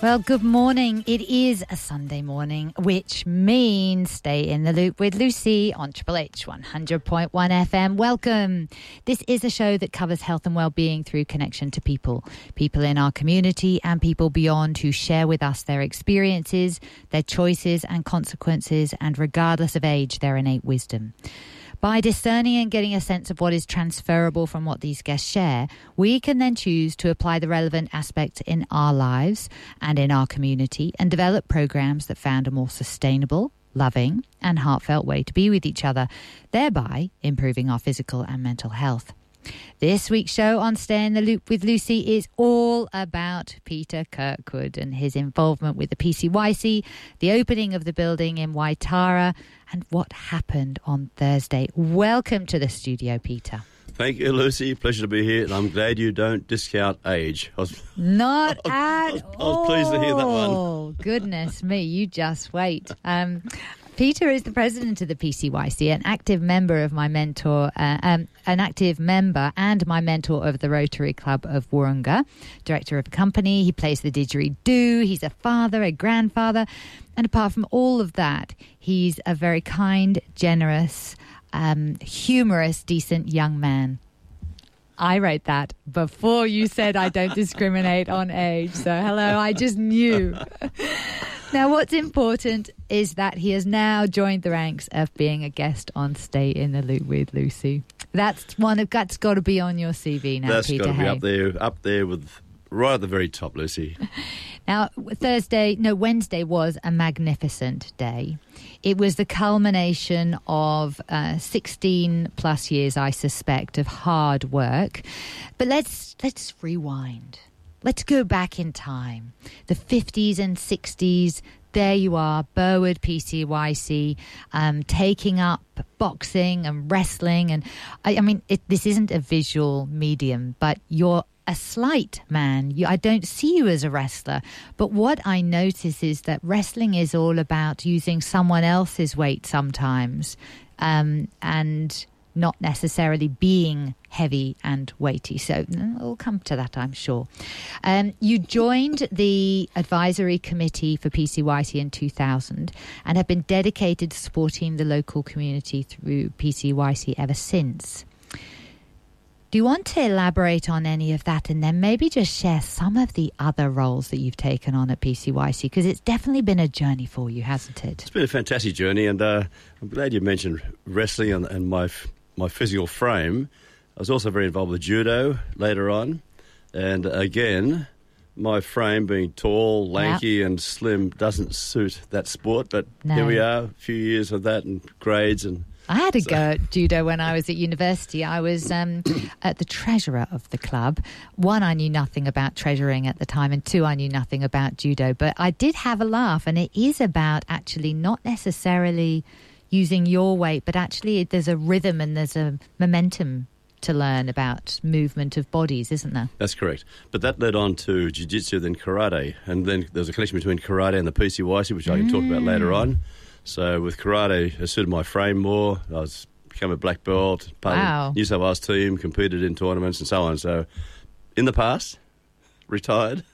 Well, good morning. It is a Sunday morning, which means stay in the loop with Lucy on Triple H 100.1 FM. Welcome. This is a show that covers health and well-being through connection to people, people in our community and people beyond who share with us their experiences, their choices and consequences, and regardless of age, their innate wisdom. By discerning and getting a sense of what is transferable from what these guests share, we can then choose to apply the relevant aspects in our lives and in our community and develop programs that found a more sustainable, loving, and heartfelt way to be with each other, thereby improving our physical and mental health. This week's show on Stay in the Loop with Lucy is all about Peter Kirkwood and his involvement with the PCYC, the opening of the building in Waitara, and what happened on Thursday. Welcome to the studio, Peter. Thank you, Lucy. Pleasure to be here, and I'm glad you don't discount age. I was, Not I was, at all. I was pleased to hear that one. Oh, goodness me, you just wait. Um, Peter is the president of the PCYC, an active member of my mentor, uh, um, an active member and my mentor of the Rotary Club of Wahroonga, director of a company. He plays the didgeridoo. He's a father, a grandfather, and apart from all of that, he's a very kind, generous, um, humorous, decent young man. I wrote that before you said I don't discriminate on age. So, hello, I just knew. Now, what's important is that he has now joined the ranks of being a guest on Stay in the Loop with Lucy. That's one of that's got to be on your CV now, that's Peter. That's got to be up there, up there with right at the very top, Lucy. Now, Thursday, no, Wednesday was a magnificent day. It was the culmination of uh, 16 plus years, I suspect, of hard work. But let's let's rewind. Let's go back in time. The 50s and 60s, there you are, Burwood PCYC, um, taking up boxing and wrestling. And I, I mean, it, this isn't a visual medium, but you're a slight man. You, I don't see you as a wrestler. But what I notice is that wrestling is all about using someone else's weight sometimes. Um, and not necessarily being heavy and weighty. So we'll come to that, I'm sure. Um, you joined the advisory committee for PCYC in 2000 and have been dedicated to supporting the local community through PCYC ever since. Do you want to elaborate on any of that and then maybe just share some of the other roles that you've taken on at PCYC? Because it's definitely been a journey for you, hasn't it? It's been a fantastic journey, and uh, I'm glad you mentioned wrestling and, and my my physical frame. I was also very involved with judo later on, and again, my frame being tall, lanky, yep. and slim doesn't suit that sport. But no. here we are, a few years of that and grades and. I had a so. go at judo when I was at university. I was um, at the treasurer of the club. One, I knew nothing about treasuring at the time, and two, I knew nothing about judo. But I did have a laugh, and it is about actually not necessarily using your weight, but actually there's a rhythm and there's a momentum to learn about movement of bodies, isn't there? That's correct. But that led on to jiu-jitsu, then karate, and then there's a connection between karate and the PCYC, which I can mm. talk about later on. So with karate, it suited my frame more. I was become a black belt, part wow. of New South Wales team, competed in tournaments and so on. So in the past, retired.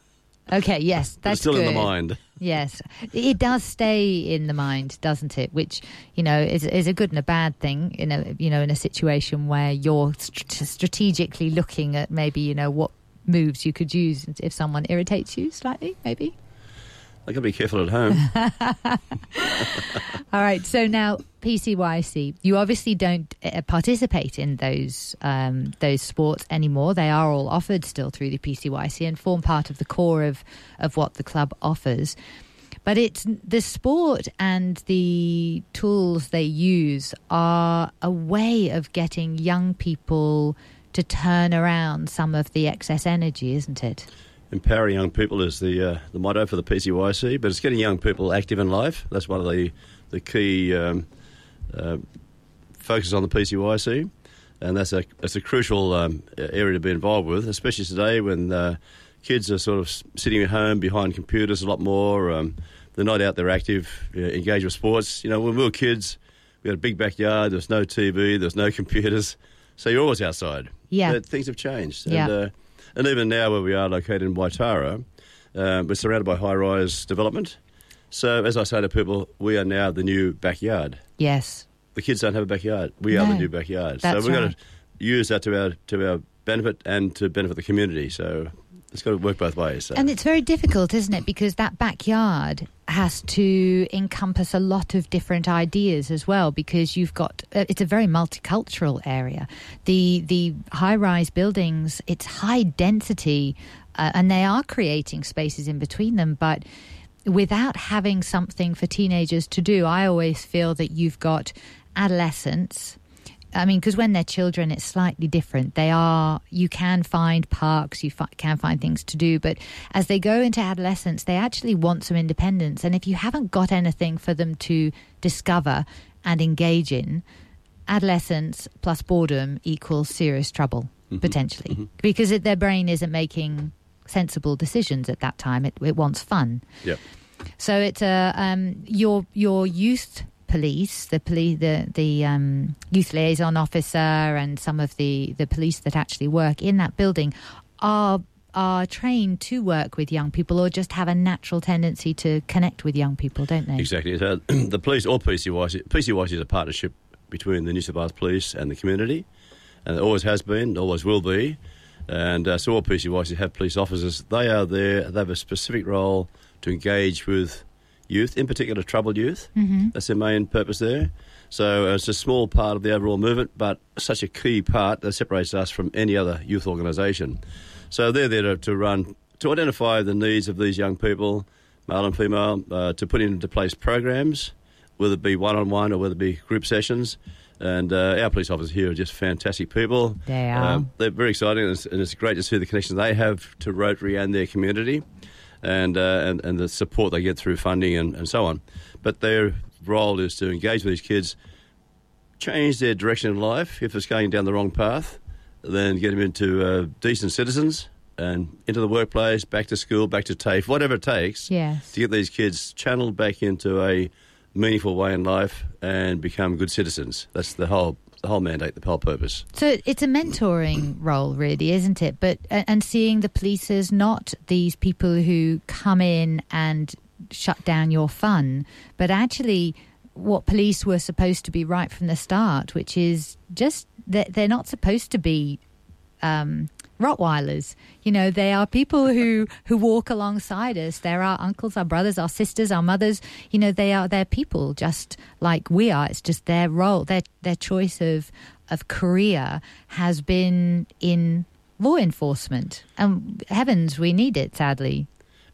Okay, yes, that's still good. in the mind. Yes, it does stay in the mind, doesn't it? Which you know is is a good and a bad thing. In a you know in a situation where you're st- strategically looking at maybe you know what moves you could use if someone irritates you slightly, maybe. I got to be careful at home. all right. So now PCYC, you obviously don't uh, participate in those um, those sports anymore. They are all offered still through the PCYC and form part of the core of of what the club offers. But it's the sport and the tools they use are a way of getting young people to turn around some of the excess energy, isn't it? Empowering young people is the uh, the motto for the PCYC, but it's getting young people active in life. That's one of the the key um, uh, focuses on the PCYC, and that's a that's a crucial um, area to be involved with, especially today when uh, kids are sort of sitting at home behind computers a lot more. Um, they're not out there active, engaged with sports. You know, when we were kids, we had a big backyard. There was no TV. There was no computers, so you're always outside. Yeah, but things have changed. And, yeah uh, and even now, where we are located in Waitara, Um, we're surrounded by high rise development. So, as I say to people, we are now the new backyard. Yes. The kids don't have a backyard. We are the new backyard. that's so, we've got right. to use that to our, to our benefit and to benefit the community. So, it's got to work both ways. So. And it's very difficult, isn't it? Because that backyard has to encompass a lot of different ideas as well. Because you've got uh, it's a very multicultural area. The the high rise buildings, it's high density, uh, and they are creating spaces in between them, but. Without having something for teenagers to do, I always feel that you've got adolescents I mean, because when they're children, it's slightly different. They are, you can find parks, you fi- can find things to do, but as they go into adolescence, they actually want some independence. And if you haven't got anything for them to discover and engage in, adolescence plus boredom equals serious trouble, potentially, because it, their brain isn't making sensible decisions at that time. It, it wants fun. Yep. So it's a um, your your youth police, the police, the the um, youth liaison officer, and some of the the police that actually work in that building are are trained to work with young people, or just have a natural tendency to connect with young people, don't they? Exactly. So the police or PCYC, PCYC is a partnership between the New South Wales Police and the community, and it always has been, always will be. And uh, so all PCYC have police officers. They are there. They have a specific role to engage with youth, in particular troubled youth. Mm-hmm. That's their main purpose there. So uh, it's a small part of the overall movement, but such a key part that separates us from any other youth organisation. So they're there to, to run, to identify the needs of these young people, male and female, uh, to put into place programs, whether it be one-on-one or whether it be group sessions. And uh, our police officers here are just fantastic people. They are. Um, they're very exciting, and it's, and it's great to see the connection they have to Rotary and their community, and uh, and, and the support they get through funding and, and so on. But their role is to engage with these kids, change their direction in life if it's going down the wrong path, then get them into uh, decent citizens and into the workplace, back to school, back to TAFE, whatever it takes Yes. to get these kids channeled back into a meaningful way in life and become good citizens. That's the whole the whole mandate, the whole purpose. So it's a mentoring role, really, isn't it? But and seeing the police as not these people who come in and shut down your fun, but actually what police were supposed to be right from the start, which is just that they're not supposed to be um, Rottweilers. You know, they are people who who walk alongside us. They're our uncles, our brothers, our sisters, our mothers. You know, they are they're people just like we are. It's just their role, their their choice of of career has been in law enforcement. And heavens, we need it. Sadly,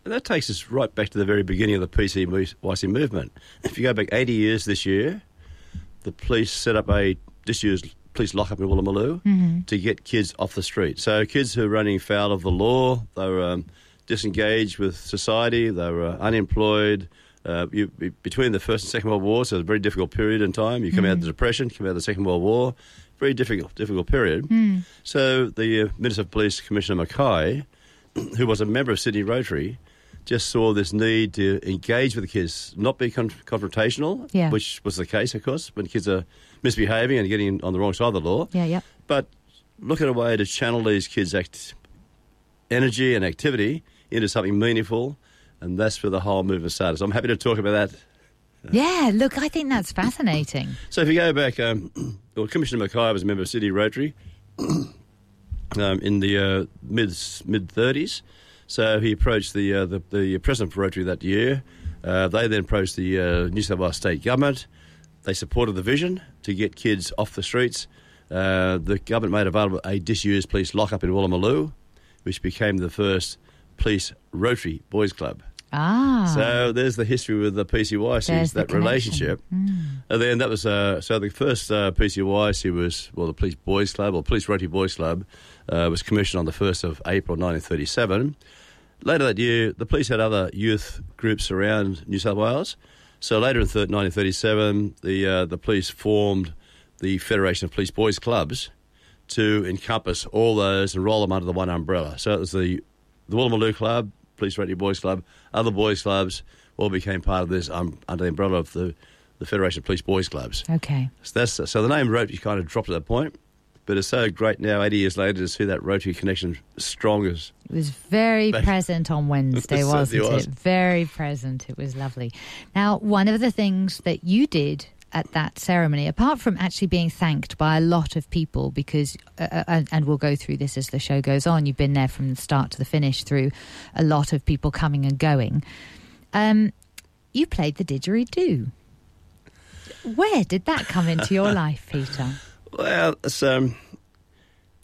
And that takes us right back to the very beginning of the PCYC movement. If you go back 80 years this year, the police set up a disused lock up in Woolloomooloo to get kids off the street. So kids who are running foul of the law, they were um, disengaged with society, they were uh, unemployed. Uh, you, between the First and Second World War, so it's a very difficult period in time. You come out of the Depression, come out of the Second World War, very difficult, difficult period. So the uh, Minister of Police, Commissioner Mackay, who was a member of Sydney Rotary, just saw this need to engage with the kids, not be con- confrontational, Yeah. which was the case, of course, when kids are misbehaving and getting on the wrong side of the law. yeah, yeah. But look at a way to channel these kids' act- energy and activity into something meaningful, and that's where the whole movement started. So I'm happy to talk about that. Yeah, look, I think that's fascinating. So if you go back, um, well, Commissioner Mackay was a member of City Rotary um, in the uh, mid mid thirties. So he approached the, uh, the the president for Rotary that year. Uh, they then approached the uh, New South Wales state government. They supported the vision to get kids off the streets. Uh, the government made available a disused police lockup in Woolloomooloo, which became the first police Rotary Boys Club. Ah, So there's the history with the PCYC, There's the that relationship. And then that was, uh, so the first uh, PCYC was, well, the Police Boys Club, or Police Rotary Boys Club, uh, was commissioned on the 1st of April 1937. Later that year, the police had other youth groups around New South Wales. So later in thir- 1937, the, uh, the police formed the Federation of Police Boys Clubs to encompass all those and roll them under the one umbrella. So it was the, the Woolloomooloo Club, Police Rotary Boys Club, other boys clubs all became part of this um, under the umbrella of the, the Federation of Police Boys Clubs. okay. So, that's, so the name Rotary kind of dropped at that point. But it's so great now, 80 years later, to see that Rotary connection strong as. It was very Back- present on Wednesday, wasn't certainly was. it? Very present. It was lovely. Now, one of the things that you did at that ceremony, apart from actually being thanked by a lot of people, because, uh, uh, and, and we'll go through this as the show goes on, you've been there from the start to the finish through a lot of people coming and going. Um, you played the didgeridoo. Where did that come into your life, Peter? Well, um,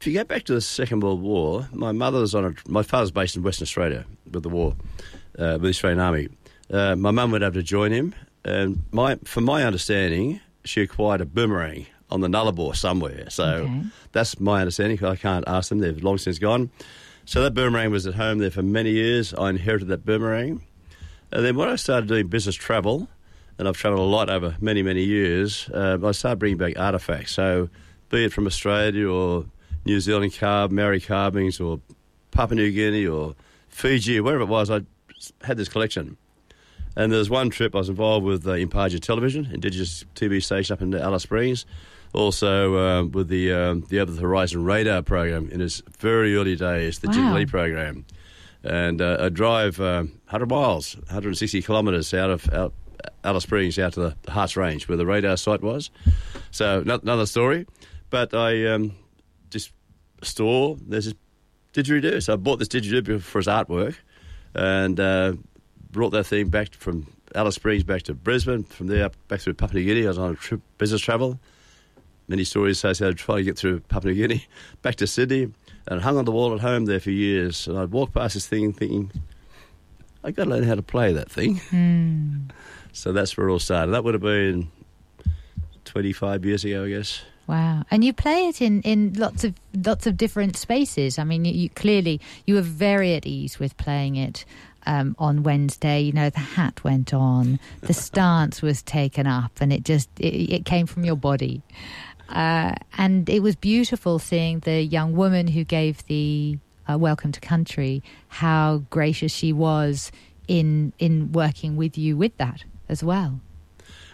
if you go back to the Second World War, my mother was on a. My father's based in Western Australia with the war, uh, with the Australian Army. Uh, my mum went over to join him, and my, from my understanding, she acquired a boomerang on the Nullarbor somewhere. So Okay. that's my understanding. I can't ask them; they've long since gone. So that boomerang was at home there for many years. I inherited that boomerang, and then when I started doing business travel, and I've travelled a lot over many, many years, uh, I started bringing back artefacts. So, be it from Australia or New Zealand carb, Maori carvings, or Papua New Guinea or Fiji, wherever it was, I had this collection. And there's one trip I was involved with uh, Imparja Television, Indigenous TV station up in Alice Springs. Also um, with the um, the Over the Horizon radar program in its very early days, the Wow. Jindalee program. And uh, I drive um, 100 miles, 160 kilometres out of out, Alice Springs out to the, Harts Range where the radar site was. So no- another story. But I um, just store, there's this didgeridoo. So I bought this didgeridoo for his artwork and uh, brought that thing back from Alice Springs back to Brisbane. From there, up back through Papua New Guinea. I was on a trip, business travel. Many stories trying to try to get through Papua New Guinea, back to Sydney, and hung on the wall at home there for years. And I'd walk past this thing thinking, i got to learn how to play that thing. Hmm. So that's where it all started. That would have been 25 years ago, I guess. Wow, and you play it in, in lots of lots of different spaces. I mean, you, you clearly you were very at ease with playing it um, on Wednesday. You know, the hat went on, the stance was taken up, and it just it, it came from your body. Uh, and it was beautiful seeing the young woman who gave the uh, welcome to country. How gracious she was in in working with you with that as well.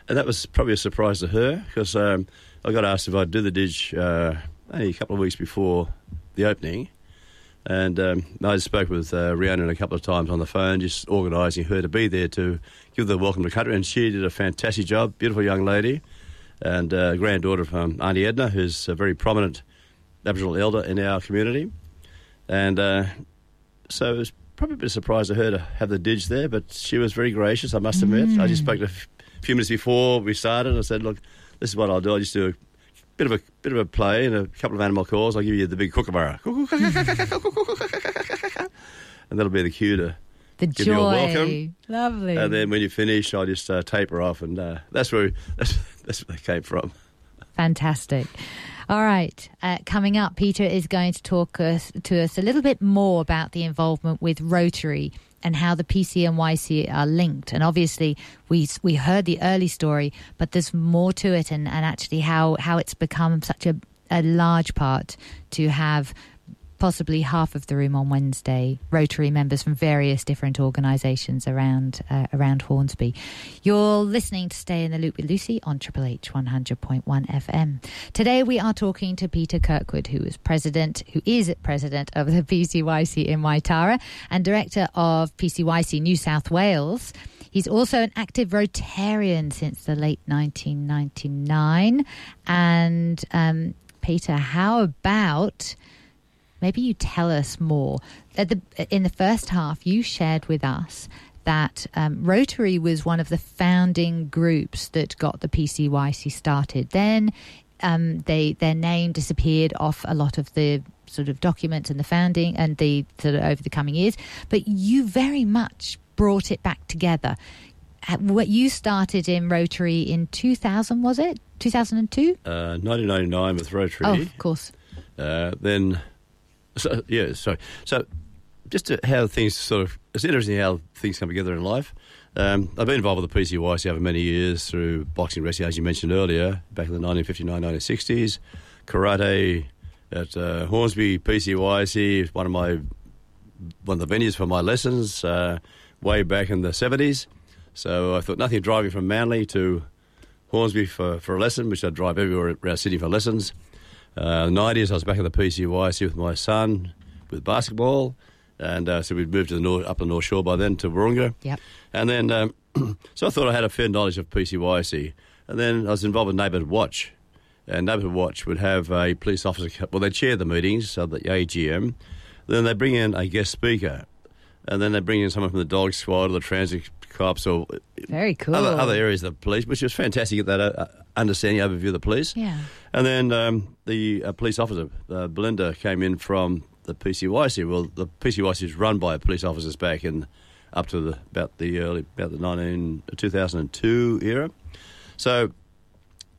And that was probably a surprise to her because um, I got asked if I'd do the Dig uh, only a couple of weeks before the opening. And um, I spoke with uh, Rhiannon a couple of times on the phone, just organising her to be there to give the welcome to country. And she did a fantastic job, beautiful young lady, and uh, granddaughter of um, Auntie Edna, who's a very prominent Aboriginal elder in our community. And uh, so it was probably a bit of a surprise to her to have the Dig there, but she was very gracious, I must admit. I just spoke to her a few minutes before we started. I said, look, this is what I'll do. I'll just do a bit of a bit of a play and a couple of animal calls. I'll give you the big kookaburra. and that'll be the cue to The Give you a joy, welcome. lovely. and then when you finish, I'll just uh, taper off, and uh, that's where that's, that's where they came from. Fantastic. All right. Uh, coming up, Peter is going to talk us, to us a little bit more about the involvement with Rotary and how the PC and YC are linked. And obviously, we we heard the early story, but there's more to it, and, and actually how how it's become such a a large part to have possibly half of the room on Wednesday, Rotary members from various different organisations around uh, around Hornsby. You're listening to Stay in the Loop with Lucy on Triple H 100.1 FM. Today we are talking to Peter Kirkwood, who is president, who is president of the PCYC in Waitara and director of PCYC New South Wales. He's also an active Rotarian since the late 1999. And um, Peter, how about maybe you tell us more. At the, in the first half, you shared with us that um, Rotary was one of the founding groups that got the PCYC started. Then um, they their name disappeared off a lot of the sort of documents and the founding and the sort of over the coming years. But you very much brought it back together. Uh, What you started in Rotary in 2000 was it? 2002? Uh, 1999 with Rotary. Oh, of course. Uh, then, so, yeah, sorry. So, just how things sort of, it's interesting how things come together in life. Um, I've been involved with the PCYC over many years through boxing wrestling, as you mentioned earlier, back in the 1959 1960s. Karate at uh, Hornsby PCYC one of my one of the venues for my lessons uh, way back in the 70s. So I thought nothing driving from Manly to Hornsby for, for a lesson, which I'd drive everywhere around Sydney for lessons. Uh, 90s, I was back at the PCYC with my son with basketball. And uh, so we'd moved to the north, up the North Shore by then to Wahroonga. Yep. And then, um, so I thought I had a fair knowledge of PCYC. And then I was involved with Neighbourhood Watch. And Neighbourhood Watch would have a police officer, well, they chair the meetings, so the AGM. Then they bring in a guest speaker. And then they bring in someone from the dog squad or the transit cops or Very cool. other, other areas of the police, which was fantastic get that uh, understanding overview of the police. Yeah. And then um, the uh, police officer, uh, Belinda, came in from the PCYC. Well, the PCYC is run by police officers back in up to the, about the early about the 19, 2002 era. So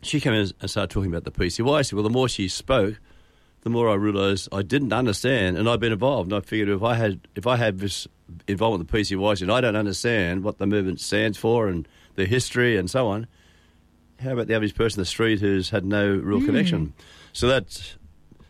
she came in and started talking about the PCYC. Well, the more she spoke, the more I realised I didn't understand, and I'd been involved. And I figured if I had if I had this involvement with the PCYC and I don't understand what the movement stands for and the history and so on, how about the average person in the street who's had no real connection? So that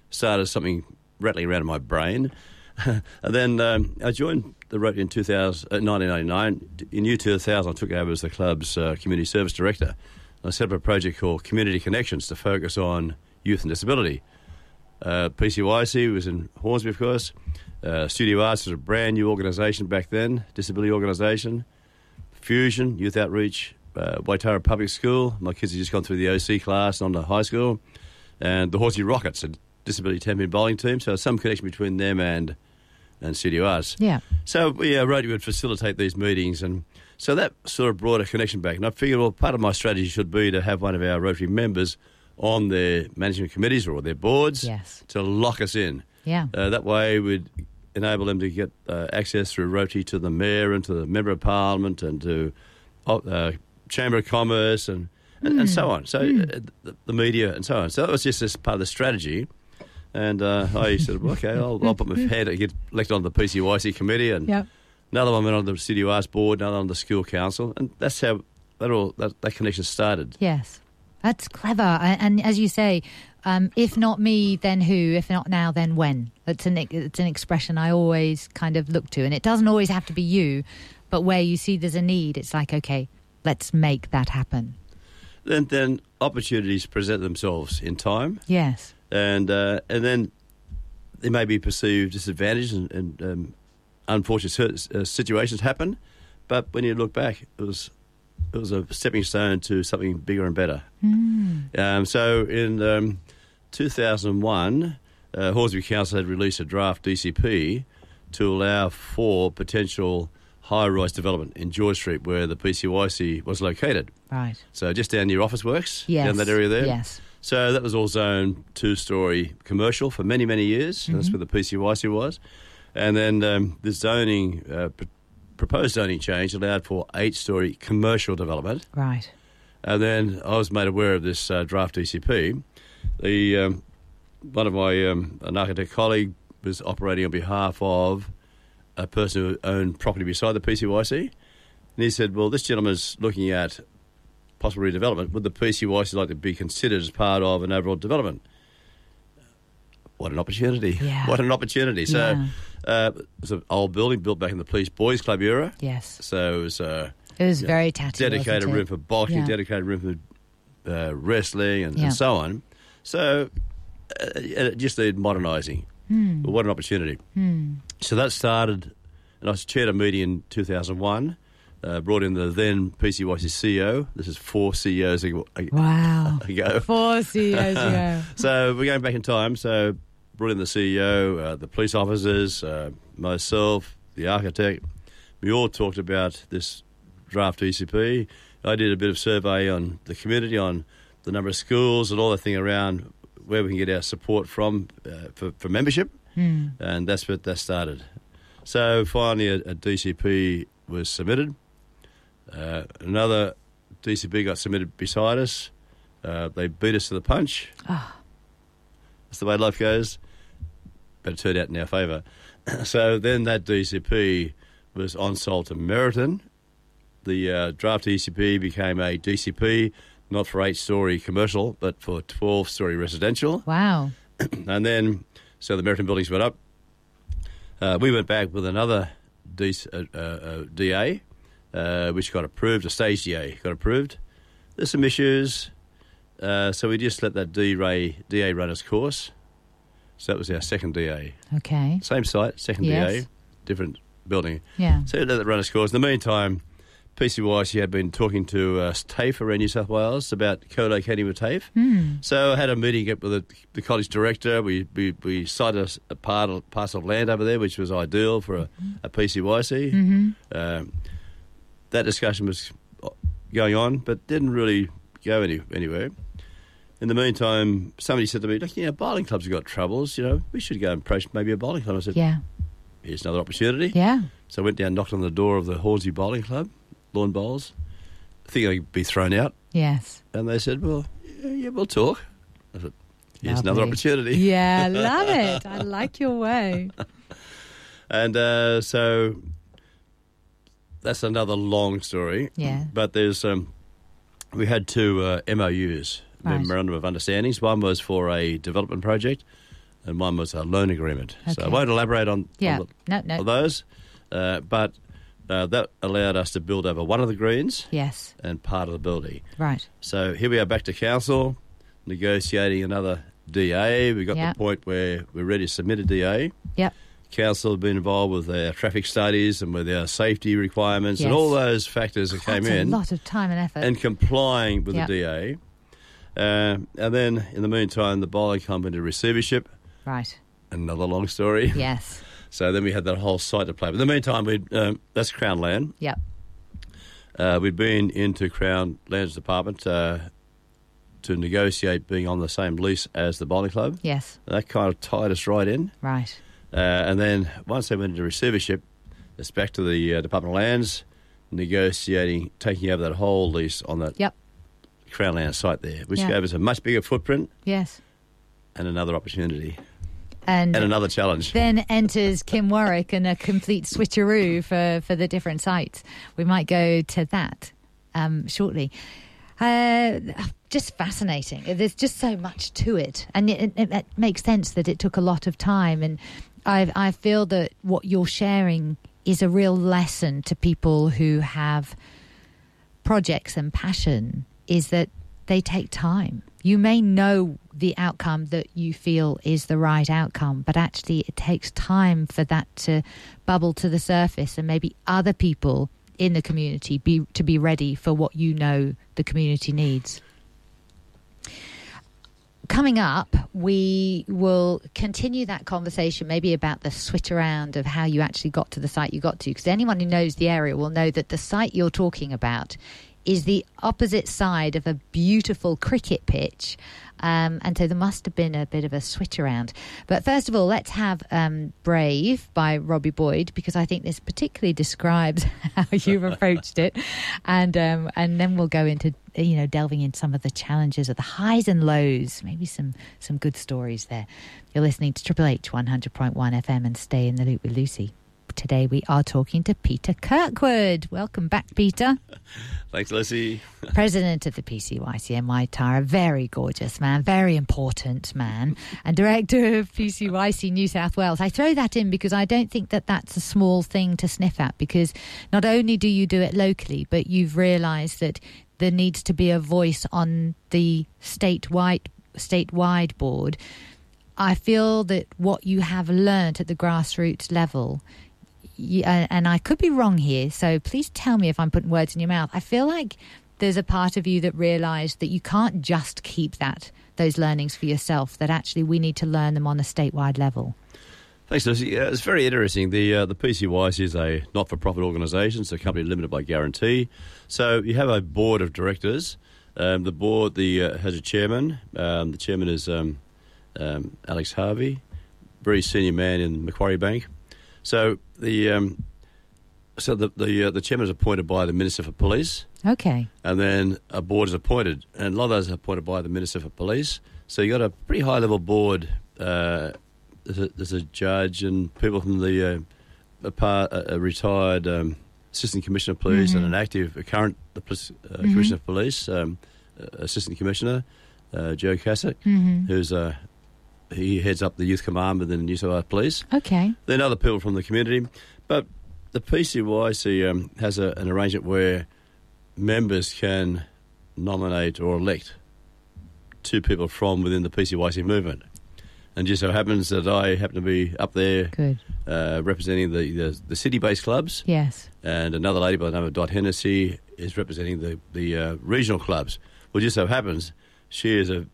started something rattling around in my brain. and then um, I joined the Rotary in 2000, uh, 1999. In year 2000, I took over as the club's uh, community service director. I set up a project called Community Connections to focus on youth and disability. Uh, PCYC was in Hornsby, of course. Uh, Studio Arts was a brand new organisation back then, disability organisation. Fusion, Youth Outreach, uh, Waitara Public School. My kids had just gone through the OC class on to high school. And the Hornsby Rockets, a disability champion bowling team. So some connection between them and, and Studio Arts. Yeah. So yeah, Rotary would facilitate these meetings, and so that sort of brought a connection back. And I figured, well, part of my strategy should be to have one of our Rotary members on their management committees or their boards Yes. to lock us in. Yeah. Uh, that way, we'd enable them to get uh, access through Rotary to the mayor and to the member of parliament and to uh, chamber of commerce and and, and so on. So uh, the, the media and so on. So that was just this part of the strategy. And uh, I said, okay, I'll, I'll put my head and get elected on the PCYC committee, and Yep. another one went on the City Arts board, another on the school council, and that's how that all that, that connection started. Yes, that's clever. And, as you say, um, if not me, then who? If not now, then when? It's an it's an expression I always kind of look to, and it doesn't always have to be you, but where you see there's a need, it's like okay, let's make that happen. Then then opportunities present themselves in time. Yes. and uh, and then there may be perceived disadvantages and, and um, unfortunate uh, situations happen, but when you look back, it was it was a stepping stone to something bigger and better. Um, so in um, 2001, uh, Hornsby Council had released a draft DCP to allow for potential high-rise development in George Street, where the PCYC was located. Right. So just down near Officeworks, Yes. down that area there. Yes. So that was all zone two story commercial for many, many years. That's where the PCYC was. And then um, the zoning, uh, proposed zoning change allowed for eight story commercial development. Right. And then I was made aware of this uh, draft DCP. The, um, one of my, um, an architect colleague was operating on behalf of a person who owned property beside the PCYC. And he said, Well, this gentleman's looking at possible redevelopment. Would the PCYC like to be considered as part of an overall development? What an opportunity. Yeah. What an opportunity. So Yeah. Uh, it was an old building built back in the Police Boys Club era. Yes. So it was uh, It was very dedicated room for boxing, Yeah. dedicated room for uh, wrestling, and, Yeah. and so on. So uh, it just needed modernising. But what an opportunity. So that started, and I chaired a meeting in 2001, uh, brought in the then PCYC CEO. This is four CEOs ago. Wow. ago. Four CEOs ago. So we're going back in time. So brought in the CEO, uh, the police officers, uh, myself, the architect. We all talked about this draft DCP. I did a bit of survey on the community, on the number of schools and all the thing around where we can get our support from uh, for, for membership, Hmm. and that's what that started. So finally, a, a DCP was submitted. Uh, another DCP got submitted beside us. Uh, they beat us to the punch. Ah. That's the way life goes. But it turned out in our favour. so then that DCP was on sold to Meriton. The uh, draft DCP became a DCP, not for eight story commercial, but for 12 story residential. Wow. And then, so the Meriton buildings went up. Uh, we went back with another D, uh, uh, uh, DA, uh, which got approved, a stage DA got approved. There's some issues. Uh, so we just let that DA, DA run its course. So that was our second DA. Okay. Same site, second Yes. DA, different building. Yeah. So let that run its course. In the meantime, PCYC had been talking to uh, TAFE around New South Wales about co-locating with TAFE. Hmm. So I had a meeting up with the, the college director. We we, we signed a, part of, parcel of land over there, which was ideal for a, a PCYC. hmm Um, that discussion was going on, but didn't really go any, anywhere. In the meantime, somebody said to me, "Look, you know, bowling clubs have got troubles. You know, we should go and approach maybe a bowling club." I said, Yeah. "Here's another opportunity." Yeah. So I went down, knocked on the door of the Hornsby Bowling Club, lawn bowls. Thinking I'd be thrown out, Yes. and they said, "Well, yeah, yeah we'll talk." I said, "Here's another opportunity." Yeah, I love it. I like your way. And uh, so that's another long story. Yeah. But there's um, we had two uh, MOUs, Right. memorandum of understandings. One was for a development project, and one was a loan agreement. Okay. So I won't elaborate on, Yeah. on, No, the, no. on those, uh, but uh, that allowed us to build over one of the greens Yes. and part of the building. Right. So here we are back to council, negotiating another DA. We got Yeah. the point where we're ready to submit a DA. Yep. Council have been involved with our traffic studies and with our safety requirements and all those factors that came That's in a lot of time and effort. and complying with Yep. the DA. Uh, and then in the meantime, the bowling come into receivership. right. Another long story. Yes. So then we had that whole site to play. But in the meantime, we um, that's Crown Land. Yep. Uh, we'd been into Crown Lands Department uh, to negotiate being on the same lease as the bowling club. Yes. That kind of tied us right in. Right. Uh, and then once they went into receivership, it's back to the uh, Department of Lands, negotiating, taking over that whole lease on that Yep. Crown Land site there, which Yeah. gave us a much bigger footprint Yes. and another opportunity And, and another challenge. then enters Kim Warwick and a complete switcheroo for, for the different sites. We might go to that um, shortly. Uh, just fascinating. There's just so much to it, and it, it, it makes sense that it took a lot of time. And I, I feel that what you're sharing is a real lesson to people who have projects and passion. Is that they take time. You may know the outcome that you feel is the right outcome, but actually it takes time for that to bubble to the surface and maybe other people in the community be to be ready for what you know the community needs. Coming up, we will continue that conversation maybe about the switch around of how you actually got to the site you got to. Because anyone who knows the area will know that the site you're talking about is the opposite side of a beautiful cricket pitch. Um, and so there must have been a bit of a switch around. But first of all, let's have um, Brave by Robbie Boyd, because I think this particularly describes how you've approached it. And, um, and then we'll go into, you know, delving into some of the challenges of the highs and lows, maybe some, some good stories there. You're listening to Triple H 100.1 FM and stay in the loop with Lucy. Today we are talking to Peter Kirkwood. Welcome back, Peter. Thanks, Lucy. President of the PCYC Waitara, very gorgeous man, very important man, and director of PCYC New South Wales. I throw that in because I don't think that that's a small thing to sniff at because not only do you do it locally, but you've realised that there needs to be a voice on the statewide statewide board. I feel that what you have learnt at the grassroots level uh, and I could be wrong here, so please tell me if I'm putting words in your mouth. I feel like there's a part of you that realised that you can't just keep that those learnings for yourself. That actually we need to learn them on a statewide level. Thanks, Lucy. Yeah, it's very interesting. The uh, the PCYC is a not for profit organisation. A company limited by guarantee. So you have a board of directors. Um, the board the uh, has a chairman. Um, the chairman is um, um, Alex Harvey, very senior man in Macquarie Bank. So the um, so the the, uh, the chairman is appointed by the Minister for Police, Okay. and then a board is appointed, and a lot of those are appointed by the Minister for Police. So you got a pretty high level board. Uh, there's, a, there's a judge and people from the uh, a, part, a, a retired um, assistant commissioner of police Mhm. and an active a current the police, uh, Mhm. commissioner of police, um, uh, assistant commissioner uh, Joe Cassick, hmm who's uh, he heads up the youth command within the New South Wales Police Okay. then other people from the community. But the PCYC um, has a, an arrangement where members can nominate or elect two people from within the PCYC movement. And just so happens that I happen to be up there uh, representing the, the, the city-based clubs, Yes. and another lady by the name of Dot Hennessy is representing the the uh, regional clubs. Well, just so happens she is a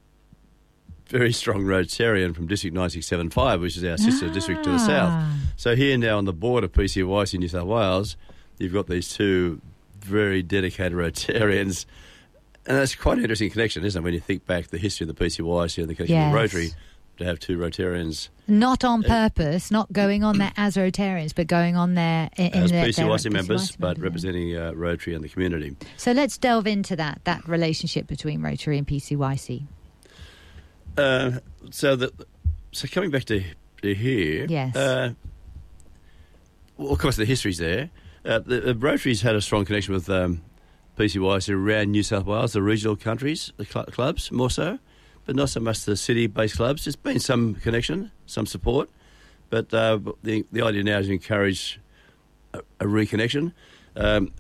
very strong Rotarian from District 9675, which is our sister district to the south. Ah. So here now on the board of PCYC in New South Wales, you've got these two very dedicated Rotarians. And that's quite an interesting connection, isn't it? When you think back the history of the PCYC and the connection Yes. with Rotary, to have two Rotarians Not on Uh, purpose, not going on there as Rotarians, but going on there in, as their, PCYC their- members, PCYC but members. representing uh, Rotary and the community. So let's delve into that that relationship between Rotary and PCYC. Uh, so the so coming back to, to here, Yes. Uh, well, of course, the history's there. Uh, the, the Rotary's had a strong connection with um, PCYC around New South Wales, the regional countries, the cl- clubs more so, but not so much the city-based clubs. There's been some connection, some support, but uh, the the idea now is to encourage a, a reconnection. Um,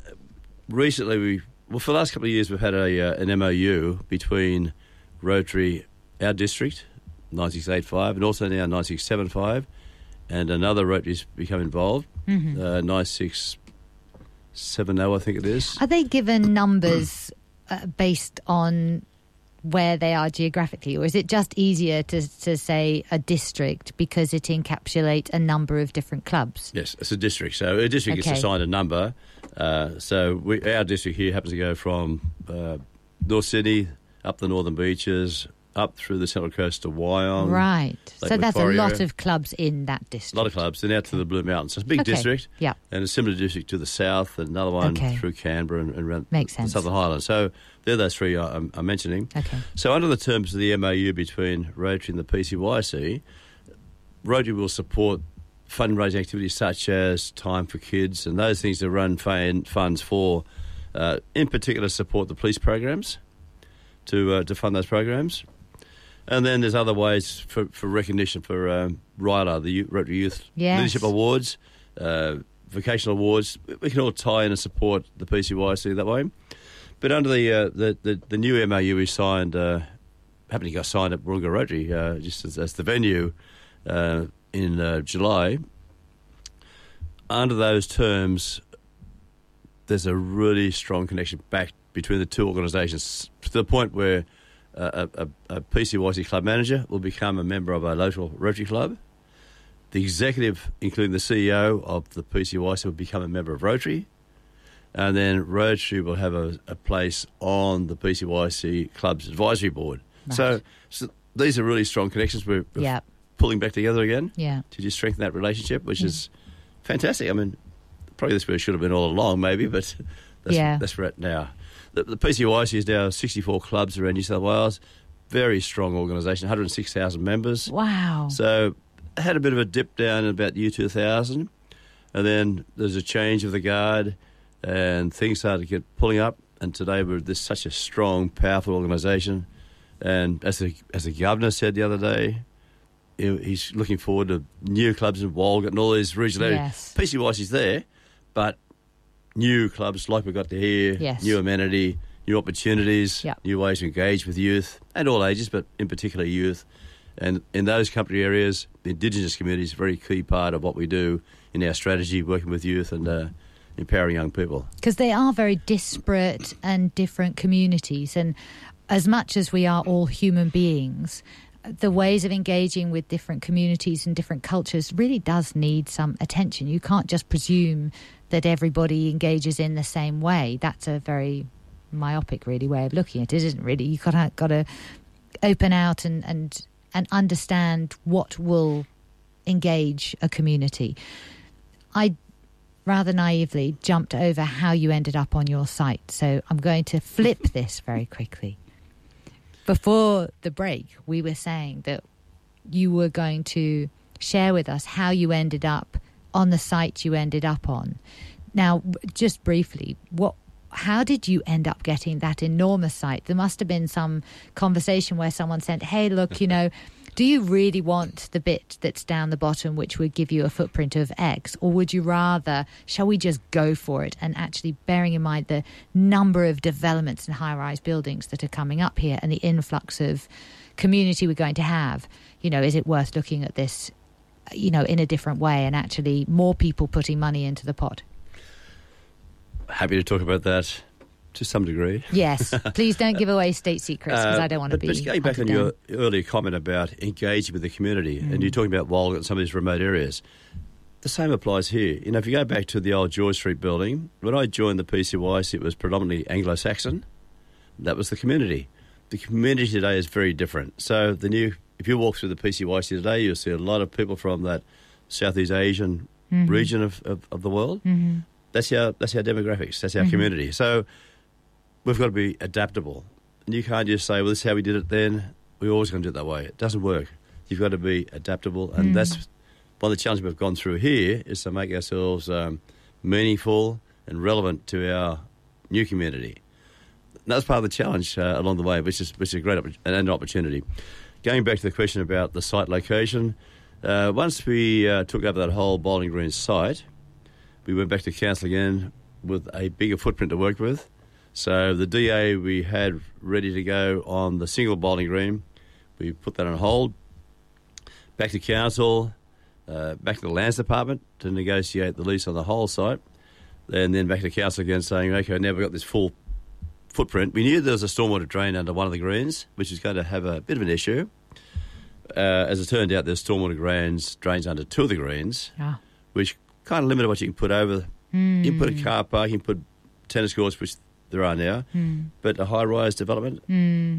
recently, we well for the last couple of years we've had a uh, an MOU between Rotary, our district, 9685, and also now 9675, and another Rotary's become involved, Mhm. uh, 9670, I think it is. Are they given numbers uh, based on where they are geographically, or is it just easier to, to say a district because it encapsulates a number of different clubs? Yes, it's a district. So a district Okay. gets assigned a number. Uh, so we, our district here happens to go from uh, North Sydney up the northern beaches, up through the central coast to Wyong. right. Lake So that's a lot area. of clubs in that district. A lot of clubs, then out to the Blue Mountains. So it's a big Okay. district, Yeah. and a similar district to the south, and another one Okay. through Canberra and, and around Makes the sense. Southern Highlands. So they're those three I- I'm, I'm mentioning. Okay. So, under the terms of the MOU between Rotary and the PCYC, Rotary will support fundraising activities such as Time for Kids and those things that run fan, funds for, uh, in particular, support the police programs to uh, to fund those programs. And then there's other ways for, for recognition for um, RYLA, the Youth- Rotary Youth Yes. Leadership Awards, uh, vocational awards. We can all tie in and support the PCYC that way. But under the uh, the, the the new MOU we signed, uh, happening got signed at Warringah Rotary, uh, just as, as the venue uh, in uh, July. Under those terms, there's a really strong connection back between the two organisations to the point where uh, a, a, a PCYC club manager will become a member of a local Rotary club. The executive, including the CEO of the PCYC, will become a member of Rotary and then Rotary will have a, a place on the PCYC Club's advisory board. So, Right. so these are really strong connections. We're, we're Yeah. pulling back together again Yeah. to just strengthen that relationship, which Yeah. is fantastic. I mean, probably this where it should have been all along, maybe, but that's, Yeah. that's where it now. The, the PCYC is now 64 clubs around New South Wales. Very strong organisation, 106,000 members. Wow. So had a bit of a dip down in about year 2000, and then there's a change of the guard, and things started to get pulling up. And today we're this such a strong, powerful organisation. And as the as the governor said the other day, he's looking forward to new clubs in Walgett and all these regional areas. yes. PCYC's there, but new clubs like we got to hear, Yes. new amenity, new opportunities, Yep. new ways to engage with youth and all ages, but in particular youth. And in those country areas, the Indigenous community is a very key part of what we do in our strategy, working with youth and uh, empowering young people. because they are very disparate and different communities and as much as we are all human beings the ways of engaging with different communities and different cultures really does need some attention you can't just presume that everybody engages in the same way that's a very myopic really way of looking at it isn't really you got got to open out and and and understand what will engage a community i rather naively jumped over how you ended up on your site. So I'm going to flip this very quickly. Before the break, we were saying that you were going to share with us how you ended up on the site you ended up on. Now, just briefly, what how did you end up getting that enormous site? There must have been some conversation where someone said, "Hey, look, you know, Do you really want the bit that's down the bottom, which would give you a footprint of X, or would you rather, shall we just go for it? And actually, bearing in mind the number of developments and high rise buildings that are coming up here and the influx of community we're going to have, you know, is it worth looking at this, you know, in a different way and actually more people putting money into the pot? Happy to talk about that to some degree. Yes, please don't give away state secrets because Uh, I don't want to be. But going back on your earlier comment about engaging with the community, Mm. and you're talking about Walgett and some of these remote areas, the same applies here. You know, if you go back to the old George Street building, when I joined the PCYC, it was predominantly Anglo-Saxon. That was the community. The community today is very different. So the new, if you walk through the PCYC today, you'll see a lot of people from that Southeast Asian Mm-hmm. region of, of, of the world. That's our that's our demographics. That's our Mm-hmm. community. So we've got to be adaptable. And you can't just say, well, this is how we did it then. We're always going to do it that way. It doesn't work. You've got to be adaptable. And that's one of the challenges we've gone through here is to make ourselves um, meaningful and relevant to our new community. And that's part of the challenge uh, along the way, which is, which is a great and an opportunity. Going back to the question about the site location, uh, once we uh, took over that whole Bowling Green site, we went back to council again with a bigger footprint to work with. So the DA we had ready to go on the single bowling green, we put that on hold. Back to council, uh, back to the lands department to negotiate the lease on the whole site, and then back to council again saying, okay, now we've got this full footprint. We knew there was a stormwater drain under one of the greens, which is going to have a bit of an issue. Uh, as it turned out, there's stormwater drains, drains under two of the greens Ah. which kind of limited what you can put over. You can put a car park, you can put tennis courts, which there are now, but a high rise development,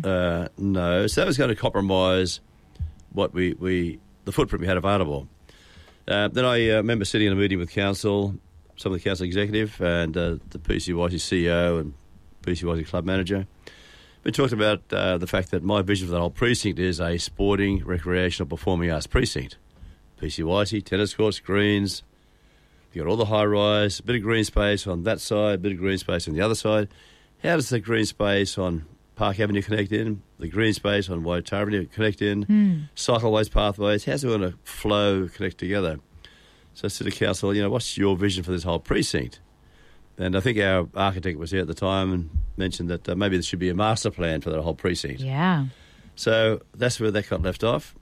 uh, no. So that was going to compromise what we, we the footprint we had available. Uh, then I uh, remember sitting in a meeting with council, some of the council executive, and uh, the PCYC CEO and PCYC club manager. We talked about uh, the fact that my vision for that whole precinct is a sporting, recreational, performing arts precinct. PCYC, tennis courts, greens. You've got all the high rise, a bit of green space on that side, a bit of green space on the other side. How does the green space on Park Avenue connect in? The green space on White Avenue connect in? Cycleways, pathways, how's it going to flow, connect together? So, City Council, you know, what's your vision for this whole precinct? And I think our architect was here at the time and mentioned that uh, maybe there should be a master plan for that whole precinct. Yeah. So that's where that got left off.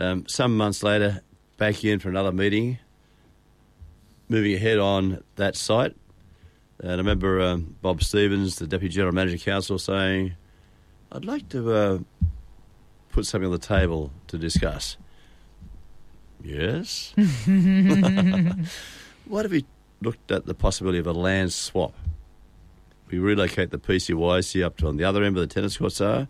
Um, some months later, back in for another meeting, moving ahead on that site. And I remember um, Bob Stevens, the Deputy General Manager Council, saying, I'd like to uh, put something on the table to discuss. Yes? what if we looked at the possibility of a land swap? We relocate the PCYC up to on the other end where the tennis courts are.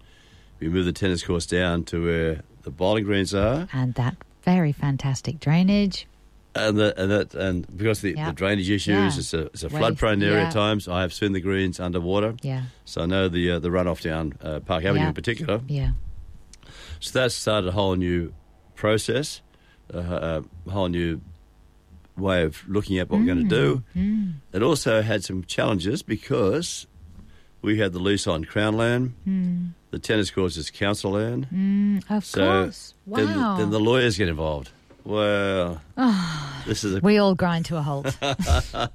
We move the tennis courts down to where the bowling greens are, And that very fantastic drainage. and the, and that and because the, Yeah. the drainage issues, Yeah. it's a it's a flood prone area yeah. at times. I have seen the greens underwater, Yeah. so I know the uh, the runoff down uh, Park Avenue Yeah. in particular. Yeah. So that started a whole new process, uh, a whole new way of looking at what we're going to do. Mm. It also had some challenges because we had the lease on Crown land, Mm. the tennis courts is council land. Mm. Of So course. then, the, Wow. then the lawyers get involved. Well, this is a we all grind to a halt. so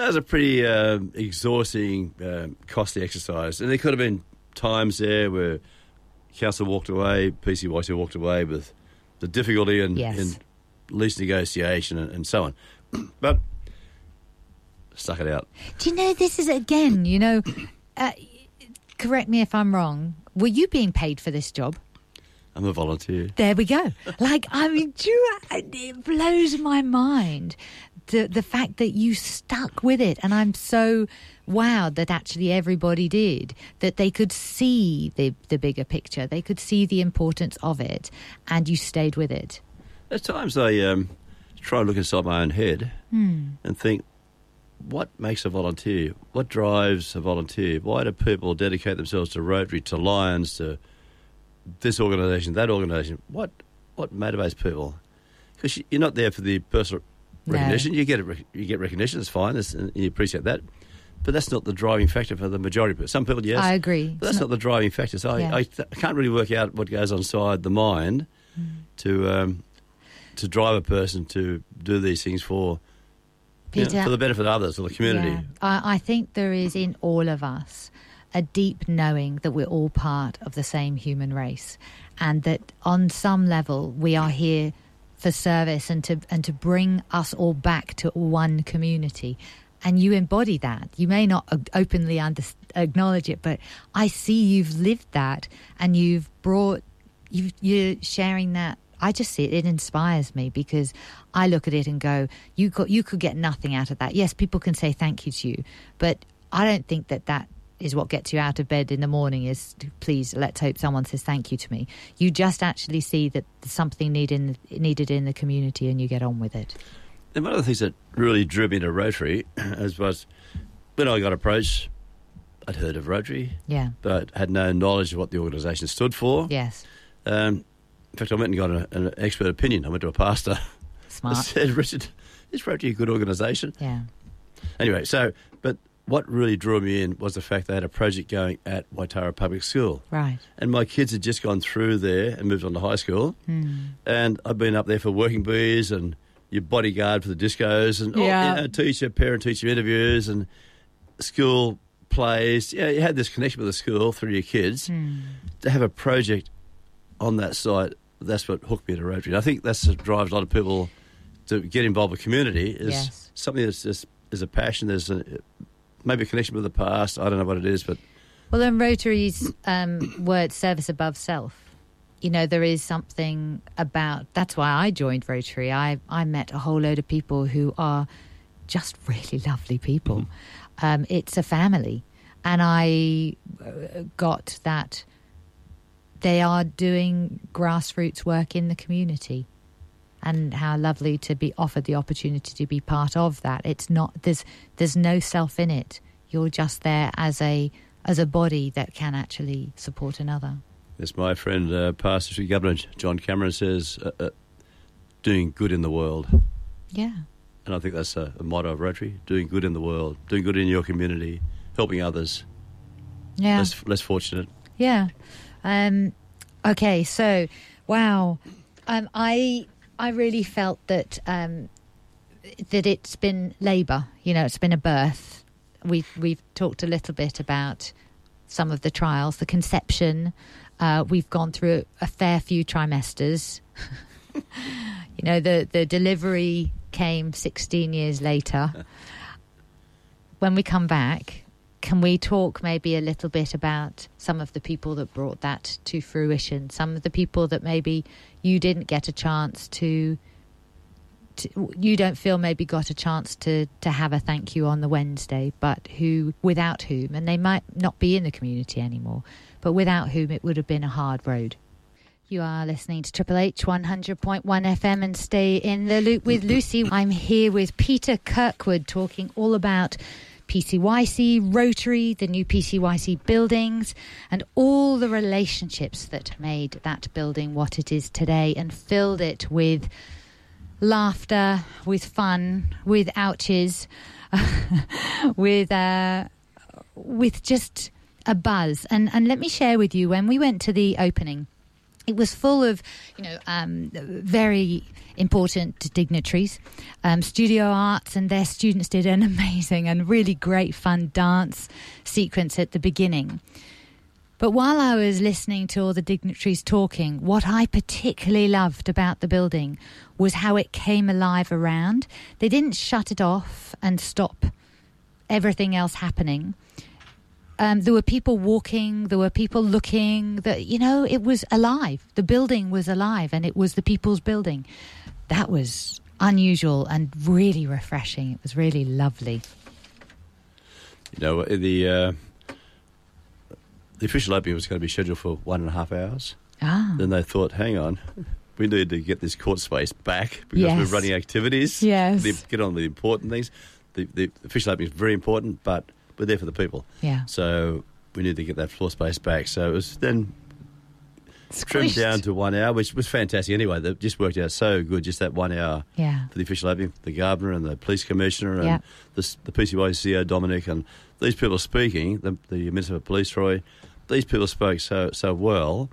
that was a pretty um, exhausting, um, costly exercise, and there could have been times there where council walked away, PCYC walked away with the difficulty in, Yes. in lease negotiation and, and so on, but stuck it out. Do you know this is again? You know, uh, correct me if I'm wrong. Were you being paid for this job? I'm a volunteer. There we go. Like I mean, do you, it blows my mind the the fact that you stuck with it, and I'm so wowed that actually everybody did. That they could see the the bigger picture, they could see the importance of it, and you stayed with it. At times I um, try and look inside my own head Hmm. and think, what makes a volunteer? What drives a volunteer? Why do people dedicate themselves to Rotary, to Lions, to this organisation, that organisation? What what motivates people? Because you're not there for the personal No. recognition. You get it, you get recognition. It's fine. It's, and you appreciate that. but that's not the driving factor for the majority. But some people, yes, I agree. But that's It's not, the driving factor. So Yeah. I, I can't really work out what goes on inside the mind Mm. to um, to drive a person to do these things for you know, for the benefit of others or the community. Yeah. I, I think there is in all of us a deep knowing that we're all part of the same human race, and that on some level we are here for service and to and to bring us all back to one community. And you embody that. You may not openly under, acknowledge it, but I see you've lived that, and you've brought you you're sharing that. I just see it. It inspires me because I look at it and go, "You got, you could get nothing out of that." Yes, people can say thank you to you, but I don't think that that is what gets you out of bed in the morning. Is please let's hope someone says thank you to me. You just actually see that something needed in the, needed in the community, and you get on with it. And one of the things that really drew me to Rotary as was when I got approached, I'd heard of Rotary, Yeah. but had no knowledge of what the organisation stood for. Yes. Um, in fact, I went and got a, an expert opinion. I went to a pastor. I Smart. said, Richard, this is Rotary a good organisation? Yeah. Anyway, so, but what really drew me in was the fact they had a project going at Waitara Public School. Right. And my kids had just gone through there and moved on to high school. Hmm. And I've been up there for working bees and your bodyguard for the discos and all, Yeah. you know, teacher, parent teacher interviews and school plays. Yeah, you had this connection with the school through your kids. Hmm. To have a project on that site, that's what hooked me to Rotary. I think that's what drives a lot of people to get involved with community is Yes. something that's just is a passion. There's a, maybe a connection with the past. I don't know what it is, but Well, in Rotary's um, word, service above self. You know, there is something about that's why I joined Rotary. I, I met a whole load of people who are just really lovely people. Um, it's a family. And I uh, got that they are doing grassroots work in the community. And how lovely to be offered the opportunity to be part of that. It's not there's there's no self in it. You're just there as a as a body that can actually support another. as my friend, uh, Past District Governor John Cameron says, uh, uh, doing good in the world. Yeah. And I think that's a, a motto of Rotary: doing good in the world, doing good in your community, helping others. Yeah. Less, less fortunate. Yeah. Um, okay. So, wow. Um, I I really felt that um, that it's been labour. You know, it's been a birth. We've we've talked a little bit about some of the trials, the conception. Uh, we've gone through a fair few trimesters. you know, the the delivery came 16 years later. when we come back, can we talk maybe a little bit about some of the people that brought that to fruition? Some of the people that maybe you didn't get a chance to, to you don't feel maybe got a chance to to have a thank you on the Wednesday, but who without whom, and they might not be in the community anymore, but without whom it would have been a hard road. You are listening to Triple H 100.1 FM and stay in the loop with Lucy. I'm here with Peter Kirkwood talking all about PCYC, Rotary, the new PCYC buildings, and all the relationships that made that building what it is today and filled it with laughter, with fun, with ouches, with uh, with just a buzz. And and let me share with you when we went to the opening it was full of, you know, um, very important dignitaries. Um, Studio Arts and their students did an amazing and really great fun dance sequence at the beginning. But while I was listening to all the dignitaries talking, what I particularly loved about the building was how it came alive around. They didn't shut it off and stop everything else happening um, there were people walking, there were people looking. That you know, it was alive. The building was alive, and it was the people's building. That was unusual and really refreshing. It was really lovely. You know, the uh, the official opening was going to be scheduled for one and a half hours. Ah, Then they thought, hang on, we need to get this court space back because Yes. we're running activities. Yes. Get on the important things. The, the official opening is very important, but we're there for the people. yeah. So we need to get that floor space back. So it was then trimmed down to one hour, which was fantastic anyway. That just worked out so good, just that one hour Yeah. for the official opening. The governor and the police commissioner and Yeah. the, the PCY CEO Dominic and these people speaking, the, the Minister of Police, Troy, these people spoke so so well,